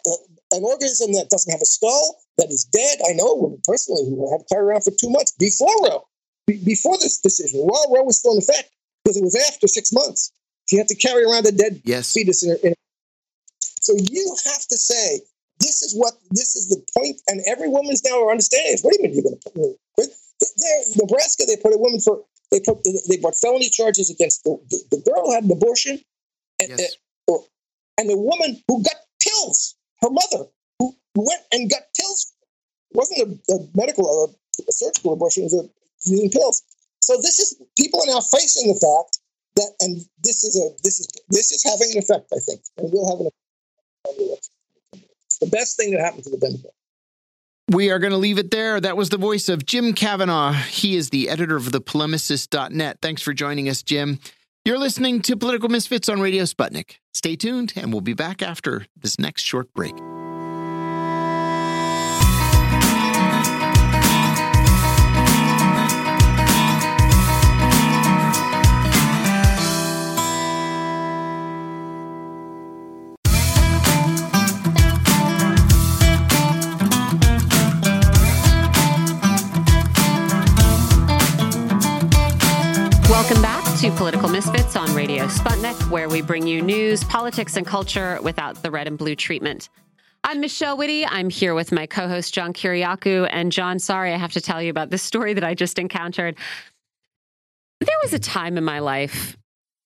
an organism that doesn't have a skull, that is dead. I know a woman personally who had to carry around for two months before Roe, be- before this decision, while Roe was still in effect, because it was after six months. She had to carry around a dead Yes. fetus in her. In her. So you have to say, this is what, this is the point, and every woman is now understanding. What do you mean you're going to put me? Nebraska, they put a woman for They put they brought felony charges against the, the, the girl who had an abortion, and, Yes. uh, and the woman who got pills. Her mother who went and got pills. It wasn't a, a medical or a, a surgical abortion. It was a, using pills. So this is people are now facing the fact that, and this is a this is this is having an effect. I think, and will have an effect. the. It's the best thing that happened to the Democrats. We are going to leave it there. That was the voice of Jim Kavanagh. He is the editor of the polemicist.net. Thanks for joining us, Jim. You're listening to Political Misfits on Radio Sputnik. Stay tuned, and we'll be back after this next short break. Political Misfits on Radio Sputnik, where we bring you news, politics, and culture without the red and blue treatment. I'm Michelle Witte. I'm here with my co host, John Kiriakou. And John, sorry, I have to tell you about this story that I just encountered. There was a time in my life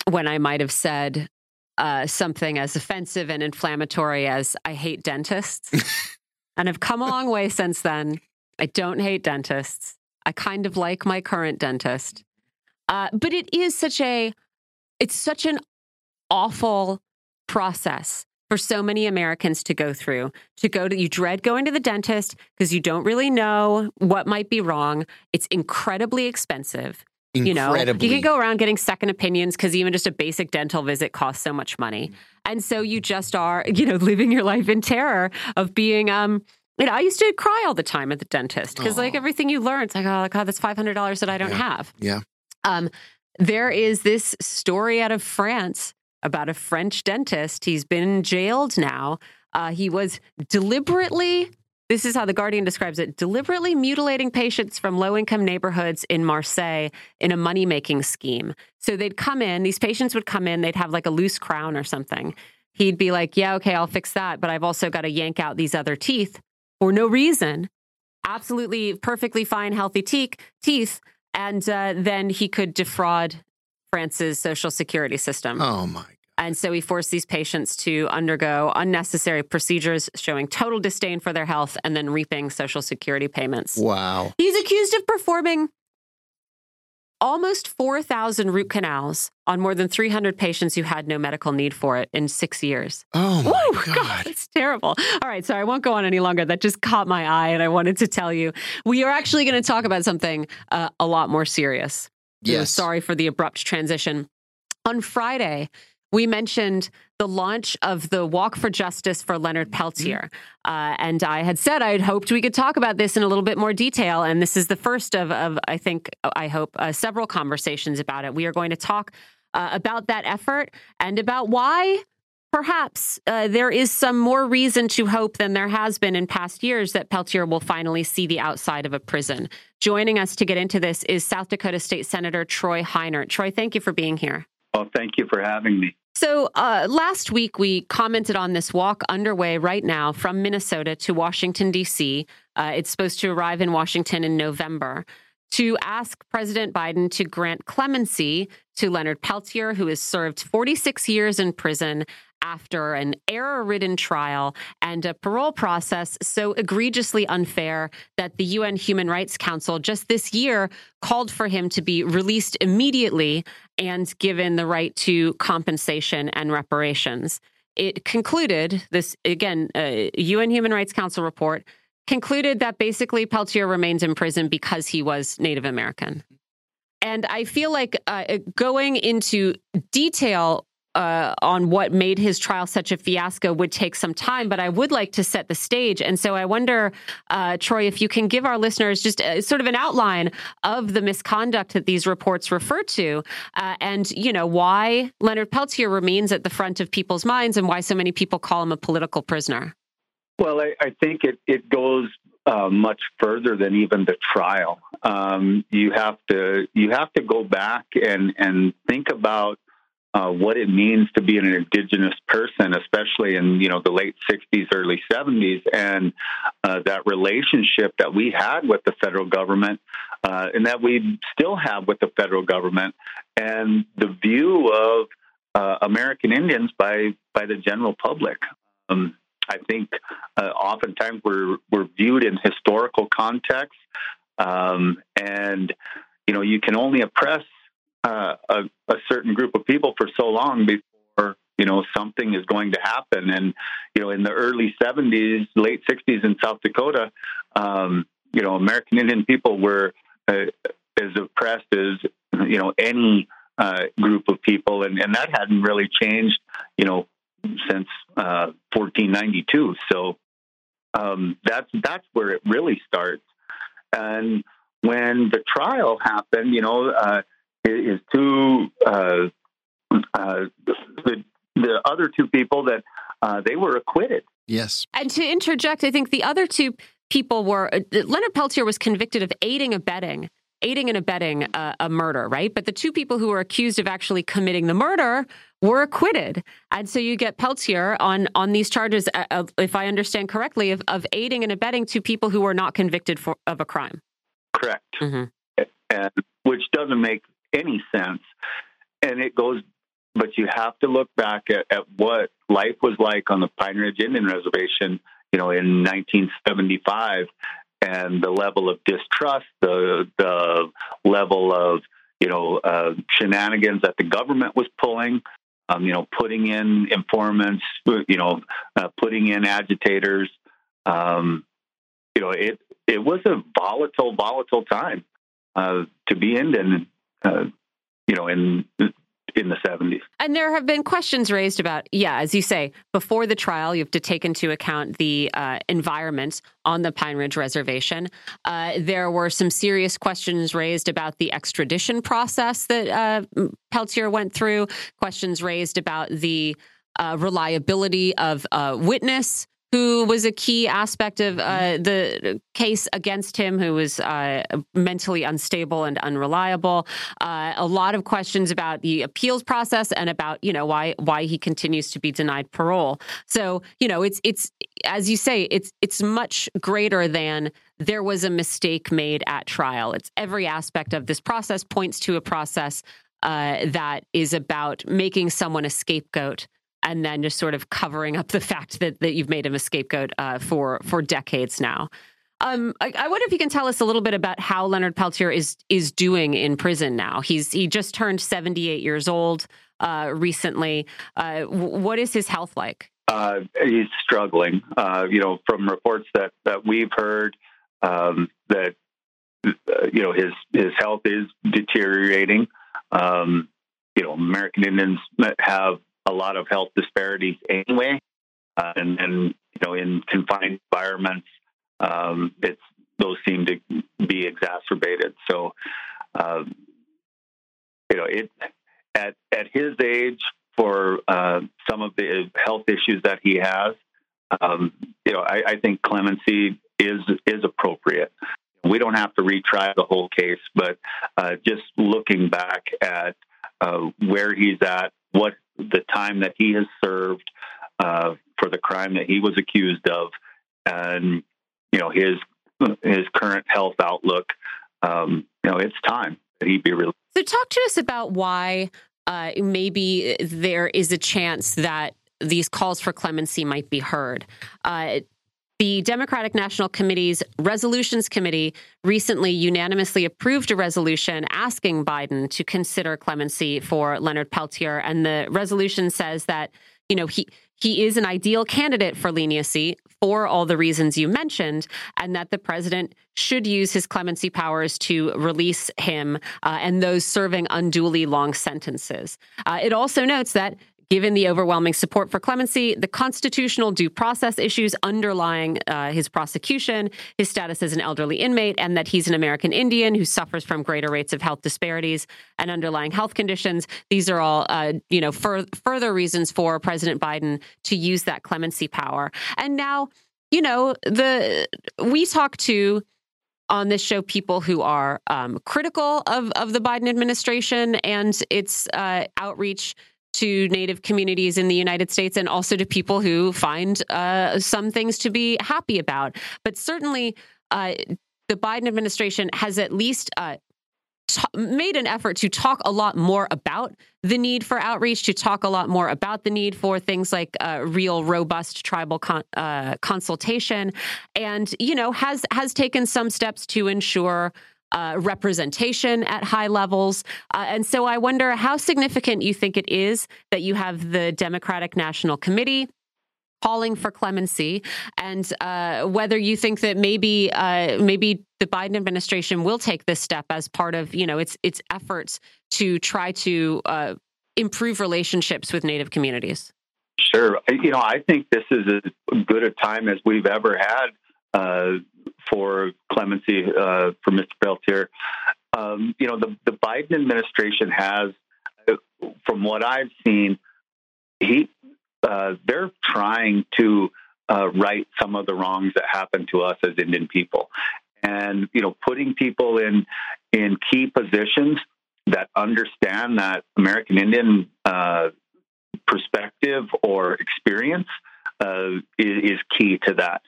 when I might have said uh, something as offensive and inflammatory as, I hate dentists. <laughs> and I've come a long way since then. I don't hate dentists. I kind of like my current dentist. Uh, but it is such a, it's such an awful process for so many Americans to go through. To go to, you dread going to the dentist because you don't really know what might be wrong. It's incredibly expensive. You know, you can go around getting second opinions because even just a basic dental visit costs so much money. And so you just are, you know, living your life in terror of being, um, you know, I used to cry all the time at the dentist because, like, everything you learn, it's like, oh, God, that's $500 that I don't Yeah. have. Yeah. Um, there is this story out of France about a French dentist. He's been jailed now. Uh, he was deliberately, this is how The Guardian describes it, deliberately mutilating patients from low income neighborhoods in Marseille in a money making scheme. So they'd come in, these patients would come in, they'd have like a loose crown or something. He'd be like, Yeah, okay, I'll fix that. But I've also got to yank out these other teeth for no reason. Absolutely perfectly fine, healthy teeth. teeth and uh, then he could defraud France's social security system. Oh, my. God. And so he forced these patients to undergo unnecessary procedures, showing total disdain for their health and then reaping social security payments. Wow. He's accused of performing almost 4,000 root canals on more than 300 patients who had no medical need for it in six years. Oh, my Woo, God. it's terrible. All right, so I won't go on any longer. That just caught my eye, and I wanted to tell you we are actually going to talk about something uh, a lot more serious. Yes. sorry for the abrupt transition. On Friday, we mentioned the launch of the Walk for Justice for Leonard Peltier. Uh, and I had said I had hoped we could talk about this in a little bit more detail. And this is the first of, of I think, I hope, uh, several conversations about it. We are going to talk uh, about that effort and about why perhaps uh, there is some more reason to hope than there has been in past years that Peltier will finally see the outside of a prison. Joining us to get into this is South Dakota State Senator Troy Heinert. Troy, thank you for being here. Well, thank you for having me. So uh, last week we commented on this walk underway right now from Minnesota to Washington, D.C. Uh, it's supposed to arrive in Washington in November to ask President Biden to grant clemency to Leonard Peltier, who has served 46 years in prison after an error ridden trial and a parole process so egregiously unfair that the UN Human Rights Council just this year called for him to be released immediately and given the right to compensation and reparations. It concluded this, again, UN Human Rights Council report concluded that basically Peltier remains in prison because he was Native American. And I feel like uh, going into detail uh, on what made his trial such a fiasco would take some time, but I would like to set the stage. And so I wonder, uh, Troy, if you can give our listeners just a, sort of an outline of the misconduct that these reports refer to, uh, and you know why Leonard Peltier remains at the front of people's minds, and why so many people call him a political prisoner. Well, I, I think it, it goes uh, much further than even the trial. Um, you have to you have to go back and and think about uh, what it means to be an indigenous person, especially in you know the late '60s, early '70s, and uh, that relationship that we had with the federal government, uh, and that we still have with the federal government, and the view of uh, American Indians by by the general public. Um, I think uh, oftentimes we're we're viewed in historical context, um, and you know you can only oppress uh, a, a, certain group of people for so long before you know something is going to happen. And you know, in the early '70s, late '60s in South Dakota, um, you know, American Indian people were uh, as oppressed as you know any uh, group of people, and, and that hadn't really changed, you know, since uh, 1492. So um, that's that's where it really starts. And when the trial happened, you know, uh, his two uh, uh, the the other two people that uh, they were acquitted. Yes. And to interject, I think the other two people were uh, Leonard Peltier was convicted of aiding abetting aiding and abetting a, a, murder, right? But the two people who were accused of actually committing the murder were acquitted, and so you get Peltier on on these charges, uh, if I understand correctly, of, of aiding and abetting two people who were not convicted for of a crime. Correct, mm-hmm. and which doesn't make any sense. And it goes, but you have to look back at, at what life was like on the Pine Ridge Indian Reservation, you know, in 1975, and the level of distrust, the the level of you know uh, shenanigans that the government was pulling. Um, you know, putting in informants, you know, uh, putting in agitators. Um, you know, it it was a volatile, volatile time uh, to be in, and uh, you know, in in the 70s. And there have been questions raised about, yeah, as you say, before the trial, you have to take into account the uh, environment on the Pine Ridge Reservation. Uh, there were some serious questions raised about the extradition process that uh, Peltier went through, questions raised about the uh, reliability of a witness who was a key aspect of uh, the case against him, who was uh, mentally unstable and unreliable. Uh, a lot of questions about the appeals process and about you know why why he continues to be denied parole. So you know it's it's as you say it's it's much greater than there was a mistake made at trial. It's every aspect of this process points to a process uh, that is about making someone a scapegoat and then just sort of covering up the fact that that you've made him a scapegoat uh, for for decades now. Um, I, I, wonder if you can tell us a little bit about how Leonard Peltier is is doing in prison now. He's he just turned seventy eight years old uh, recently. Uh, what is his health like? Uh, he's struggling. Uh, you know, from reports that that we've heard, um, that uh, you know his his health is deteriorating. Um, you know, American Indians have a lot of health disparities anyway, uh, and, and you know in confined environments, um, it's those seem to be exacerbated. So, uh, you know, it at at his age for uh, some of the health issues that he has, um, you know, I, I think clemency is is appropriate. We don't have to retry the whole case, but uh, just looking back at uh, where he's at, what the time that he has served uh, for the crime that he was accused of, and you know his his current health outlook. Um, you know, it's time that he be released. So, talk to us about why uh, maybe there is a chance that these calls for clemency might be heard. Uh, the Democratic National Committee's Resolutions Committee recently unanimously approved a resolution asking Biden to consider clemency for Leonard Peltier. And the resolution says that, you know, he he is an ideal candidate for leniency for all the reasons you mentioned, and that the president should use his clemency powers to release him uh, and those serving unduly long sentences. Uh, it also notes that Given the overwhelming support for clemency, the constitutional due process issues underlying uh, his prosecution, his status as an elderly inmate, and that he's an American Indian who suffers from greater rates of health disparities and underlying health conditions, these are all, uh, you know, fur- further reasons for President Biden to use that clemency power. And now, you know, the we talk to on this show people who are um, critical of, of the Biden administration and its uh, outreach to Native communities in the United States and also to people who find uh, some things to be happy about. But certainly, uh, the Biden administration has at least uh, t- made an effort to talk a lot more about the need for outreach, to talk a lot more about the need for things like uh, real, robust tribal con- uh, consultation, and you know has has taken some steps to ensure. Uh, representation at high levels. Uh, and so I wonder how significant you think it is that you have the Democratic National Committee calling for clemency, and uh, whether you think that maybe uh, maybe the Biden administration will take this step as part of you know its its efforts to try to uh, improve relationships with Native communities. Sure, you know I think this is as good a time as we've ever had uh, for clemency uh, for Mr. Peltier. Um, you know the the Biden administration has, from what I've seen, he uh, they're trying to uh, right some of the wrongs that happened to us as Indian people, and you know, putting people in in key positions that understand that American Indian uh, perspective or experience uh, is, is, key to that.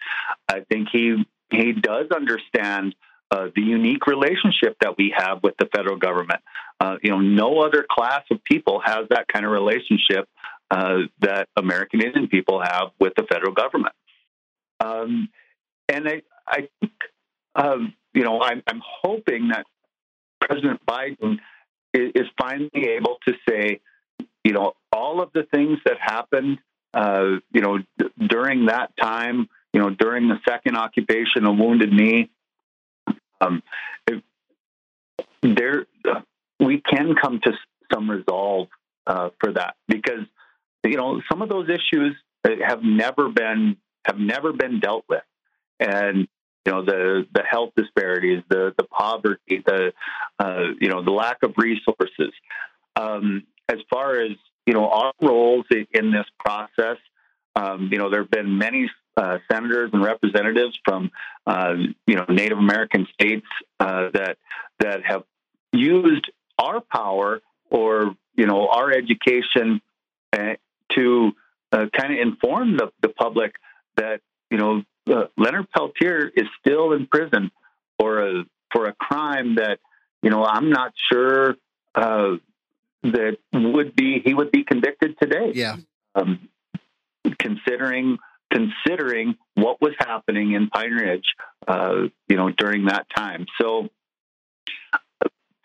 I think he he does understand. Uh, the unique relationship that we have with the federal government. Uh, you know, no other class of people has that kind of relationship uh, that American Indian people have with the federal government. Um, and I, I think, um, you know, I'm, I'm, hoping that President Biden is, is, finally able to say, you know, all of the things that happened, uh, you know, d- during that time, you know, during the second occupation of Wounded Knee, um, there, uh, we can come to some resolve uh, for that because you know, some of those issues have never been have never been dealt with, and you know the the health disparities, the the poverty, the uh, you know the lack of resources. Um, as far as you know, our roles in this process, um, you know, there have been many uh, senators and representatives from uh, you know Native American states uh, that that have used our power or you know our education to uh, kind of inform the, the public that you know uh, Leonard Peltier is still in prison for a for a crime that you know I'm not sure uh, that would be he would be convicted today. Yeah, um, considering considering what was happening in Pine Ridge, uh, you know, during that time. So,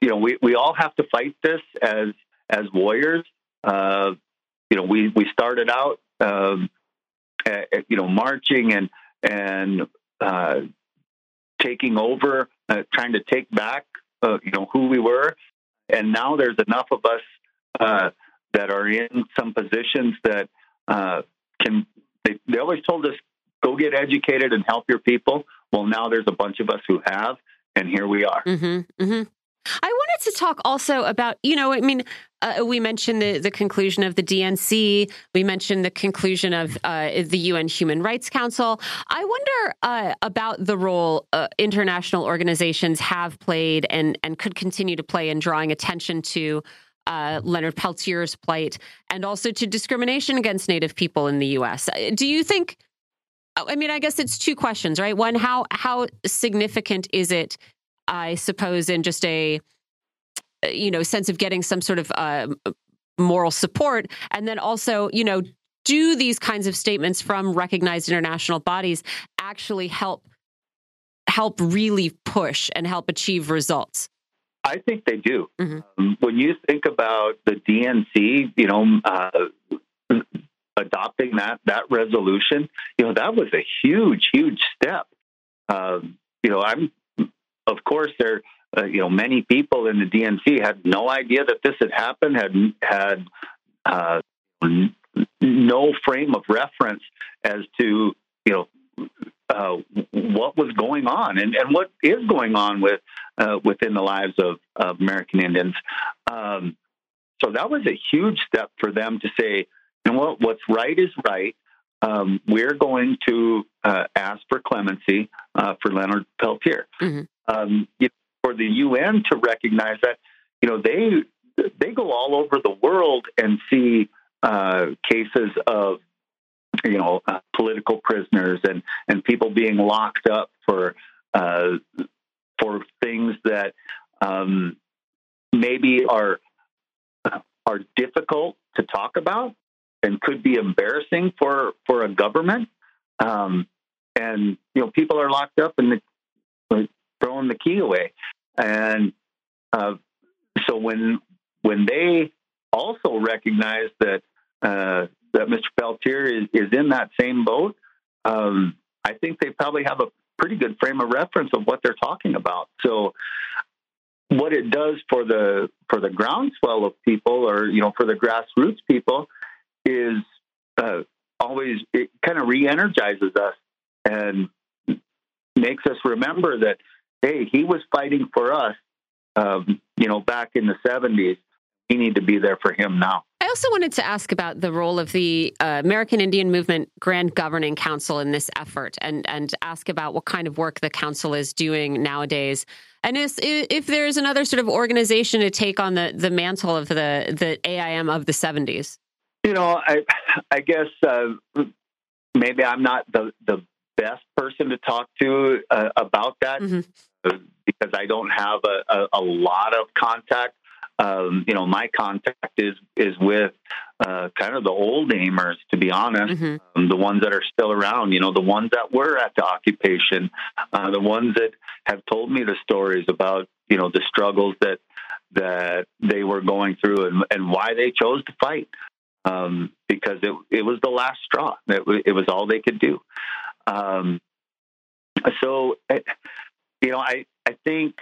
you know, we, we all have to fight this as as warriors. Uh, you know, we we started out, um, at, you know, marching and and uh, taking over, uh, trying to take back, uh, you know, who we were, and now there's enough of us uh, that are in some positions that can. They, they always told us, "Go get educated and help your people." Well, now there's a bunch of us who have, and here we are. Mm-hmm, mm-hmm. I wanted to talk also about, you know, I mean, uh, we mentioned the, the conclusion of the DNC. We mentioned the conclusion of uh, the UN Human Rights Council. I wonder uh, about the role uh, international organizations have played and, and could continue to play in drawing attention to uh, Leonard Peltier's plight and also to discrimination against Native people in the U.S. Uh, do you think? I mean, I guess it's two questions, right? One, how how significant is it I suppose, in just a you know sense of getting some sort of uh, moral support, and then also you know do these kinds of statements from recognized international bodies actually help help really push and help achieve results? I think they do. Mm-hmm. Um, when you think about the DNC, you know, uh, adopting that that resolution, you know, that was a huge, huge step. Um, you know, I'm of course, there, uh, you know, many people in the DNC had no idea that this had happened, had had uh, no frame of reference as to, you know, uh, what was going on and, and what is going on with uh, within the lives of, of American Indians. Um, so that was a huge step for them to say, you know what, what's right is right um, we're going to uh, ask for clemency uh, for Leonard Peltier. Mm-hmm. Um, you know, for the UN to recognize that, you know, they they go all over the world and see uh, cases of you know uh, political prisoners and and people being locked up for uh, for things that um, maybe are are difficult to talk about and could be embarrassing for for a government. Um, and you know, people are locked up and throwing the key away. And uh, so when when they also recognize that uh, that Mr. Peltier is, is in that same boat, um, I think they probably have a pretty good frame of reference of what they're talking about. So what it does for the for the groundswell of people or you know for the grassroots people is uh, always it kind of re-energizes us and makes us remember that hey he was fighting for us um, you know back in the 70s we need to be there for him now also wanted to ask about the role of the uh, American Indian Movement Grand Governing Council in this effort, and and ask about what kind of work the council is doing nowadays, and if, if there's another sort of organization to take on the the mantle of the the AIM of the '70s. You know, I I guess uh, maybe I'm not the the best person to talk to uh, about that mm-hmm. because I don't have a, a, a lot of contact um, you know, my contact is is with uh, kind of the old aimers, to be honest, mm-hmm. um, the ones that are still around. You know, the ones that were at the occupation, uh, the ones that have told me the stories about you know the struggles that that they were going through and, and why they chose to fight. Um, because it it was the last straw. It, it was all they could do. Um, so, eh, you know, I I think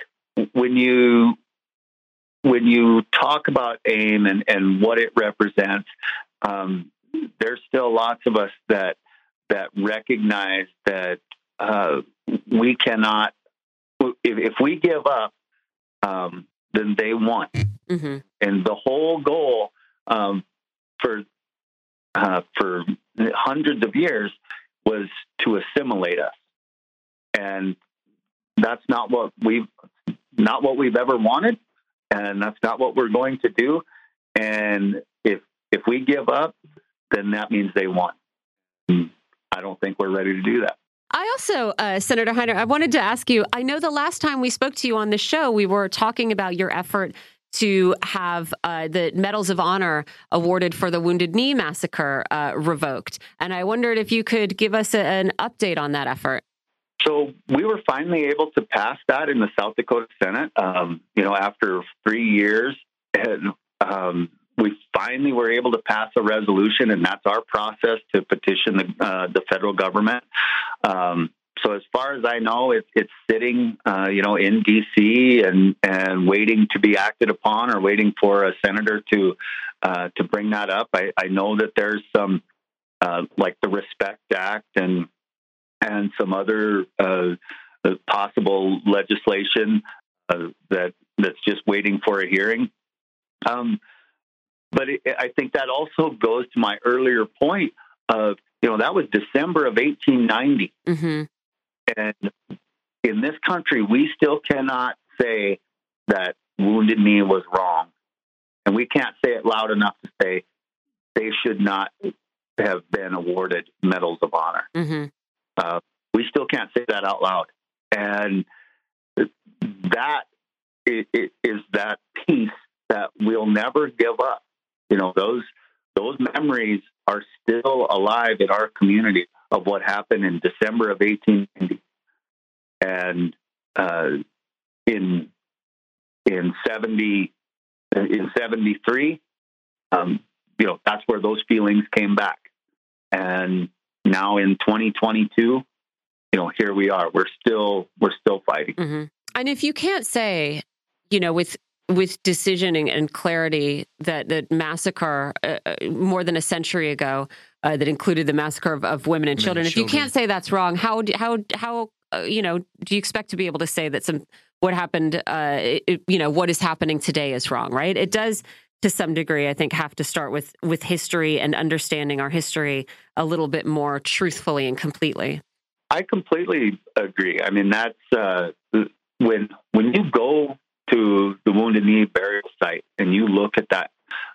when you when you talk about AIM and, and what it represents, um, there's still lots of us that that recognize that uh, we cannot. If, if, we give up, um, then they won, mm-hmm. and the whole goal um, for uh, for hundreds of years was to assimilate us, and that's not what we've not what we've ever wanted and that's not what we're going to do. And if if we give up, then that means they won. I don't think we're ready to do that. I also, uh, Senator Heinert, I wanted to ask you. I know the last time we spoke to you on the show, we were talking about your effort to have uh, the Medals of Honor awarded for the Wounded Knee Massacre uh, revoked. And I wondered if you could give us a, an update on that effort. So we were finally able to pass that in the South Dakota Senate. Um, you know, after three years, and um, we finally were able to pass a resolution, and that's our process to petition the uh, the federal government. Um, so as far as I know, it, it's sitting, uh, you know, in D.C. and and waiting to be acted upon, or waiting for a senator to uh, to bring that up. I, I know that there's some uh, like the Respect Act and and some other uh, uh, possible legislation uh, that that's just waiting for a hearing. Um, but it, I think that also goes to my earlier point of you know that was December of 1890, mm-hmm. and in this country we still cannot say that Wounded Knee was wrong, and we can't say it loud enough to say they should not have been awarded medals of honor. Mm-hmm. Uh, we still can't say that out loud. And that is that piece that we'll never give up. You know, those those memories are still alive in our community of what happened in December of 1890, and uh, in in 70 in 73. Um, you know, that's where those feelings came back, and now in 2022, you know, here we are. We're still we're still fighting. Mm-hmm. And if you can't say, you know, with with decision and clarity that the massacre uh, uh, more than a century ago uh, that included the massacre of, of women and children. If you can't say that's wrong, how how how uh, you know do you expect to be able to say that some what happened, uh, it, you know, what is happening today is wrong, right? It does to some degree, I think, have to start with with history and understanding our history a little bit more truthfully and completely. I completely agree. I mean, that's uh, when when you go to the Wounded Knee burial site and you look at that,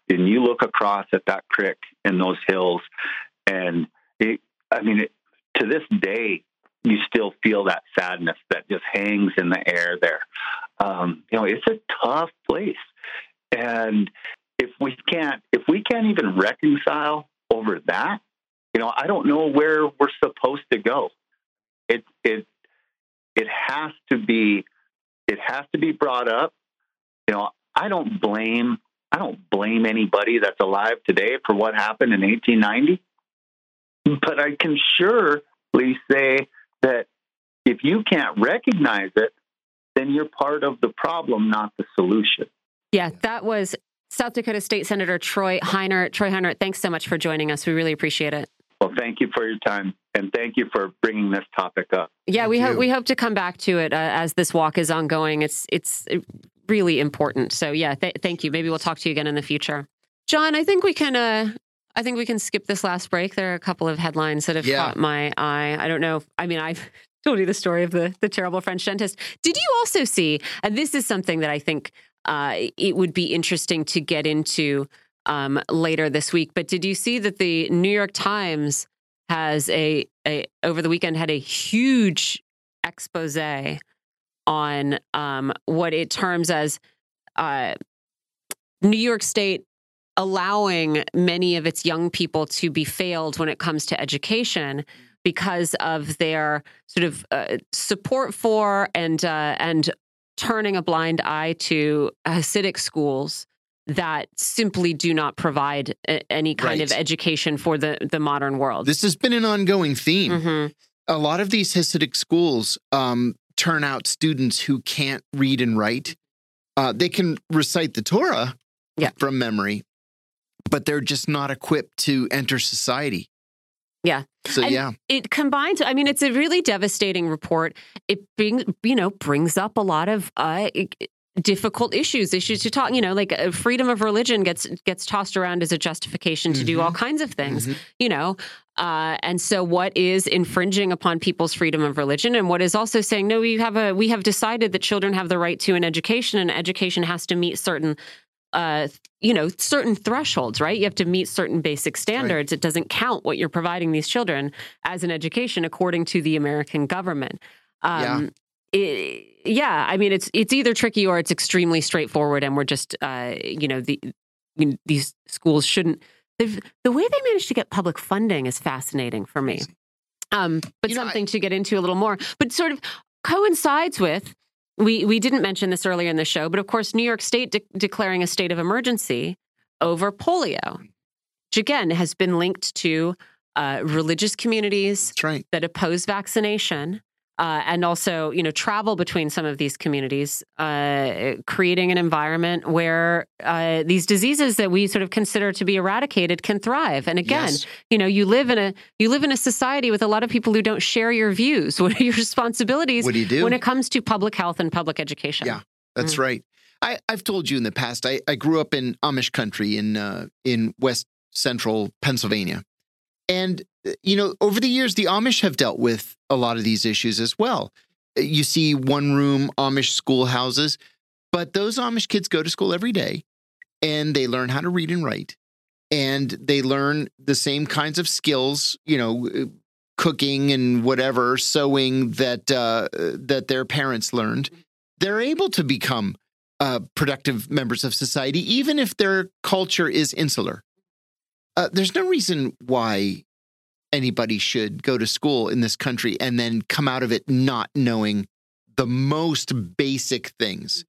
and you look across at that creek and those hills, and it, I mean, it, to this day, you still feel that sadness that just hangs in the air there. Um, you know, it's a tough place, and if we can't, if we can't even reconcile over that, you know, I don't know where we're supposed to go. It it it has to be it has to be brought up. You know, I don't blame I don't blame anybody that's alive today for what happened in 1890, but I can surely say that if you can't recognize it, then you're part of the problem, not the solution. Yeah, that was South Dakota State Senator Troy Heinert. Troy Heinert, thanks so much for joining us. We really appreciate it. Well, thank you for your time, and thank you for bringing this topic up. Yeah, thank we hope we hope to come back to it uh, as this walk is ongoing. It's it's really important. So yeah, th- thank you. Maybe we'll talk to you again in the future, John. I think we can. Uh, I think we can skip this last break. There are a couple of headlines that have Yeah. caught my eye. I don't know. If, I mean, I've <laughs> told you the story of the the terrible French dentist. Did you also see? And this is something that I think uh, it would be interesting to get into um, later this week. But did you see that the New York Times has a, a over the weekend had a huge expose on um, what it terms as uh, New York State allowing many of its young people to be failed when it comes to education because of their sort of uh, support for and uh, and turning a blind eye to Hasidic schools that simply do not provide a, any kind of education for the the modern world. This has been an ongoing theme. Mhm. A lot of these Hasidic schools um, turn out students who can't read and write. Uh, they can recite the Torah Yeah. from memory, but they're just not equipped to enter society. Yeah. So And yeah, it combines i mean it's a really devastating report. It bring, you know brings up a lot of uh, difficult issues issues to talk you know like uh, freedom of religion gets gets tossed around as a justification to do all kinds of things Mhm. you know? Uh, and so what is infringing upon people's freedom of religion and what is also saying no we have a we have decided that children have the right to an education and education has to meet certain uh, you know certain thresholds right? You have to meet certain basic standards. It doesn't count what you're providing these children as an education according to the american government. Um, it- yeah i mean it's it's either tricky or it's extremely straightforward and we're just uh, you know the I mean, these schools shouldn't they've, the way they managed to get public funding is fascinating for me. Um, but You know, I- something to get into a little more but sort of coincides with we we didn't mention this earlier in the show, but of course, New York State de- declaring a state of emergency over polio, which again has been linked to uh, religious communities right. that oppose vaccination. Uh, and also, you know, travel between some of these communities, uh, creating an environment where uh, these diseases that we sort of consider to be eradicated can thrive. And again, Yes. you know, you live in a you live in a society with a lot of people who don't share your views. <laughs> What are your responsibilities What do you do? when it comes to public health and public education? Yeah. That's Mm. right. I, I've told you in the past. I, I grew up in Amish country in uh, in West Central Pennsylvania, and you know, over the years, the Amish have dealt with a lot of these issues as well. You see one room Amish schoolhouses, but those Amish kids go to school every day, and they learn how to read and write, and they learn the same kinds of skills. You know. uh, Cooking and whatever sewing that uh, that their parents learned, they're able to become uh, productive members of society, even if their culture is insular. Uh, there's no reason why anybody should go to school in this country and then come out of it not knowing the most basic things,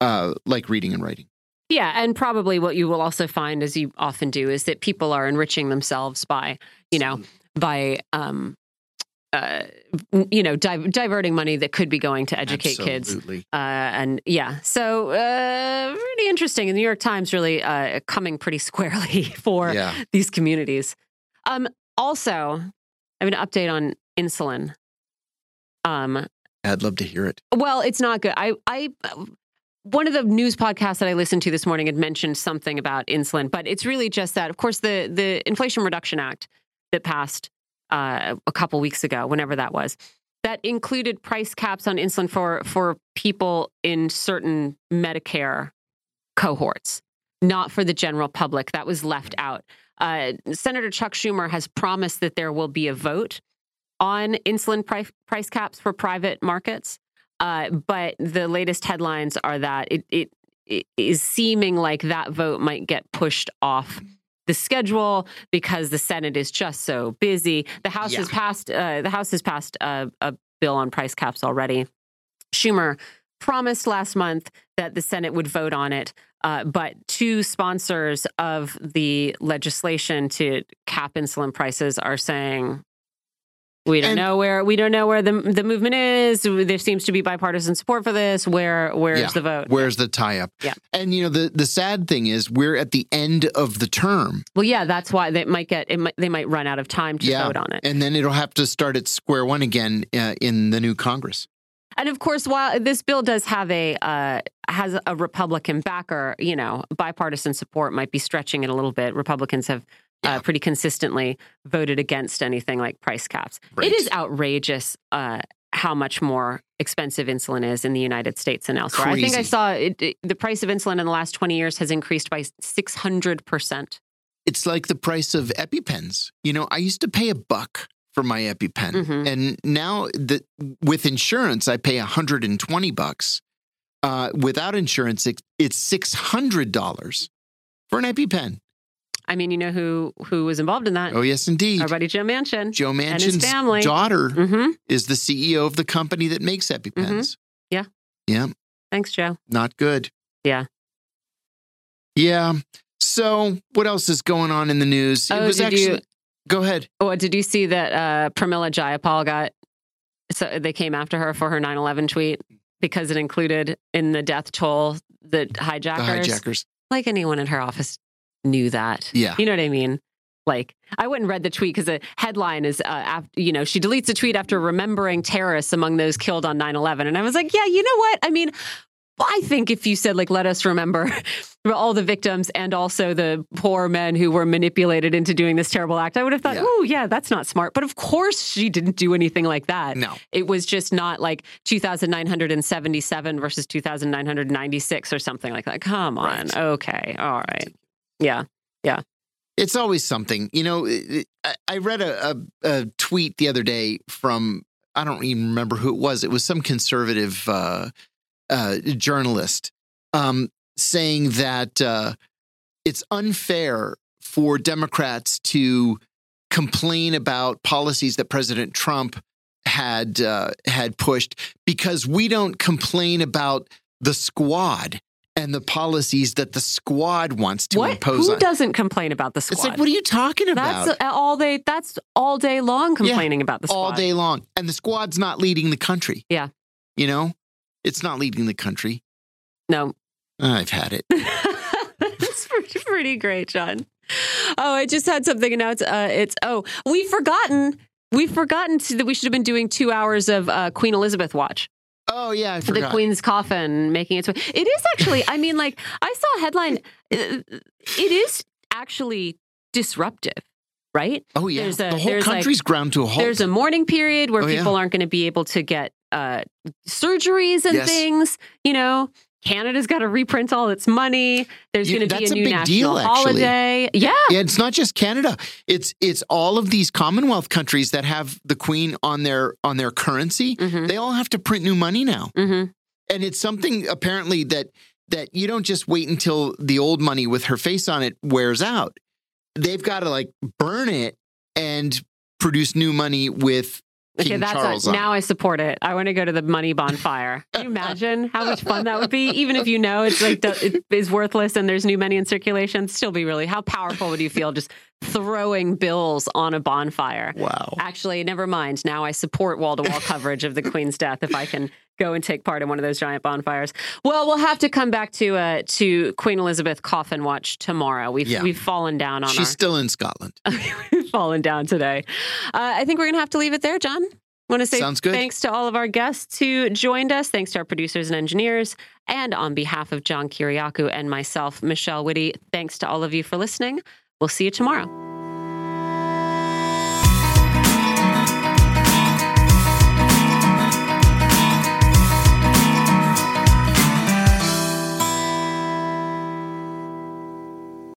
uh, like reading and writing. Yeah, and probably what you will also find, as you often do, is that people are enriching themselves by, you know, by, um, uh, you know, di- diverting money that could be going to educate kids. Uh, and yeah, so uh, really interesting. And the New York Times really uh, coming pretty <laughs> squarely for Yeah. these communities. Um, also, I have an update on insulin. Um, I'd love to hear it. well, it's not good. I, I, one of the news podcasts that I listened to this morning had mentioned something about insulin, but it's really just that. Of course, the the Inflation Reduction Act that passed uh, a couple weeks ago, whenever that was, that included price caps on insulin for for people in certain Medicare cohorts. not for the general public. That was left out. Uh, Senator Chuck Schumer has promised that there will be a vote on insulin price, price caps for private markets. Uh, but the latest headlines are that it, it, it is seeming like that vote might get pushed off the schedule because the Senate is just so busy. The House Yeah. has passed. Uh, the House has passed a, a bill on price caps already. Schumer promised last month that the Senate would vote on it, uh, but two sponsors of the legislation to cap insulin prices are saying. We don't And- know where we don't know where the the movement is. There seems to be bipartisan support for this. Where where's Yeah. the vote? Where's the tie up? Yeah. And you know the the sad thing is we're at the end of the term. Well, yeah, that's why they might get it. Might, they might run out of time to Yeah. vote on it. And then it'll have to start at square one again uh, in the new Congress. And of course, while this bill does have a uh, has a Republican backer, you know, bipartisan support might be stretching it a little bit. Republicans have Yeah. uh, pretty consistently voted against anything like price caps. Right. It is outrageous uh, how much more expensive insulin is in the United States and elsewhere. I think I saw it, it- the price of insulin in the last twenty years has increased by six hundred percent. It's like the price of EpiPens. You know, I used to pay a buck for my EpiPen, Mhm. and now the, with insurance, I pay 120 bucks. Uh, without insurance, it, it's six hundred dollars for an EpiPen. I mean, you know who who was involved in that? Oh yes, indeed. Our buddy Joe Manchin. Joe Manchin's family. daughter hmm is the CEO of the company that makes EpiPens. Mm-hmm. Yeah. Yeah. Thanks, Joe. Not good. Yeah. Yeah. So what else is going on in the news? Oh, it was did actually you- go ahead. Oh, did you see that uh, Pramila Jayapal got? So they came after her for her 9/11 tweet because it included in the death toll the hijackers. The hijackers. Like anyone in her office knew that. Yeah. You know what I mean? Like I went and read the tweet because the headline is, uh, after, you know, she deletes a tweet after remembering terrorists among those killed on 9/11, and I was like, yeah, you know what? I mean, I think if you said like, let us remember <laughs> all the victims and also the poor men who were manipulated into doing this terrible act, I would have thought, Yeah. oh yeah, that's not smart. But of course, she didn't do anything like that. No. It was just not like 2,977 versus 2,996 or something like that. Come on. Right. Okay. All right. Yeah. Yeah. It's always something. You know, it- it- I, I read a, a, a tweet the other day from, I don't even remember who it was. It was some conservative uh, uh, journalist um, saying that uh, it's unfair for Democrats to complain about policies that President Trump had uh, had pushed because we don't complain about the squad and the policies that the squad wants to what? impose Who on. doesn't complain about the squad? It's like, what are you talking about? That's all day. That's all day long complaining about the squad. All day long. And the squad's not leading the country. Yeah. You know, it's not leading the country. No, I've had it. <laughs> that's pretty, pretty great, John. Oh, I just had something announced. Uh, it's oh, we've forgotten. We've forgotten to, that we should have been doing two hours of uh, Queen Elizabeth watch. Oh, yeah, I the. Queen's coffin making its way. It is actually. I mean, like I saw a headline. uh, It is actually disruptive, right? oh, yeah. there's a- the whole there's like- country's ground to a halt. There's a mourning period where Oh, yeah. people aren't going to be able to get uh, surgeries and Yes. things. You know, Canada's got to reprint all its money. There's going to be a new national deal, holiday. Yeah. yeah, it's not just Canada. It's it's all of these Commonwealth countries that have the Queen on their on their currency. hmm They all have to print new money now. hmm and it's something apparently that that you don't just wait until the old money with her face on it wears out. They've got to like burn it and produce new money with Okay, that's Charles a, now I support it. I want to go to the money bonfire. Can you imagine how much fun that would be? Even if you know it's like it is worthless and there's new money in circulation, still be really. How powerful would you feel just throwing bills on a bonfire? wow. Actually, never mind. Now I support wall to wall coverage of the Queen's death if I can go and take part in one of those giant bonfires. Well, we'll have to come back to uh, to Queen Elizabeth coffin watch tomorrow. We've Yeah. we've fallen down on She's still in Scotland. <laughs> we've fallen down today. Uh, I think we're gonna have to leave it there, John. Want to say Sounds good. thanks to all of our guests who joined us. Thanks to our producers and engineers. And on behalf of John Kiriakou and myself, Michelle Witte, thanks to all of you for listening. We'll see you tomorrow.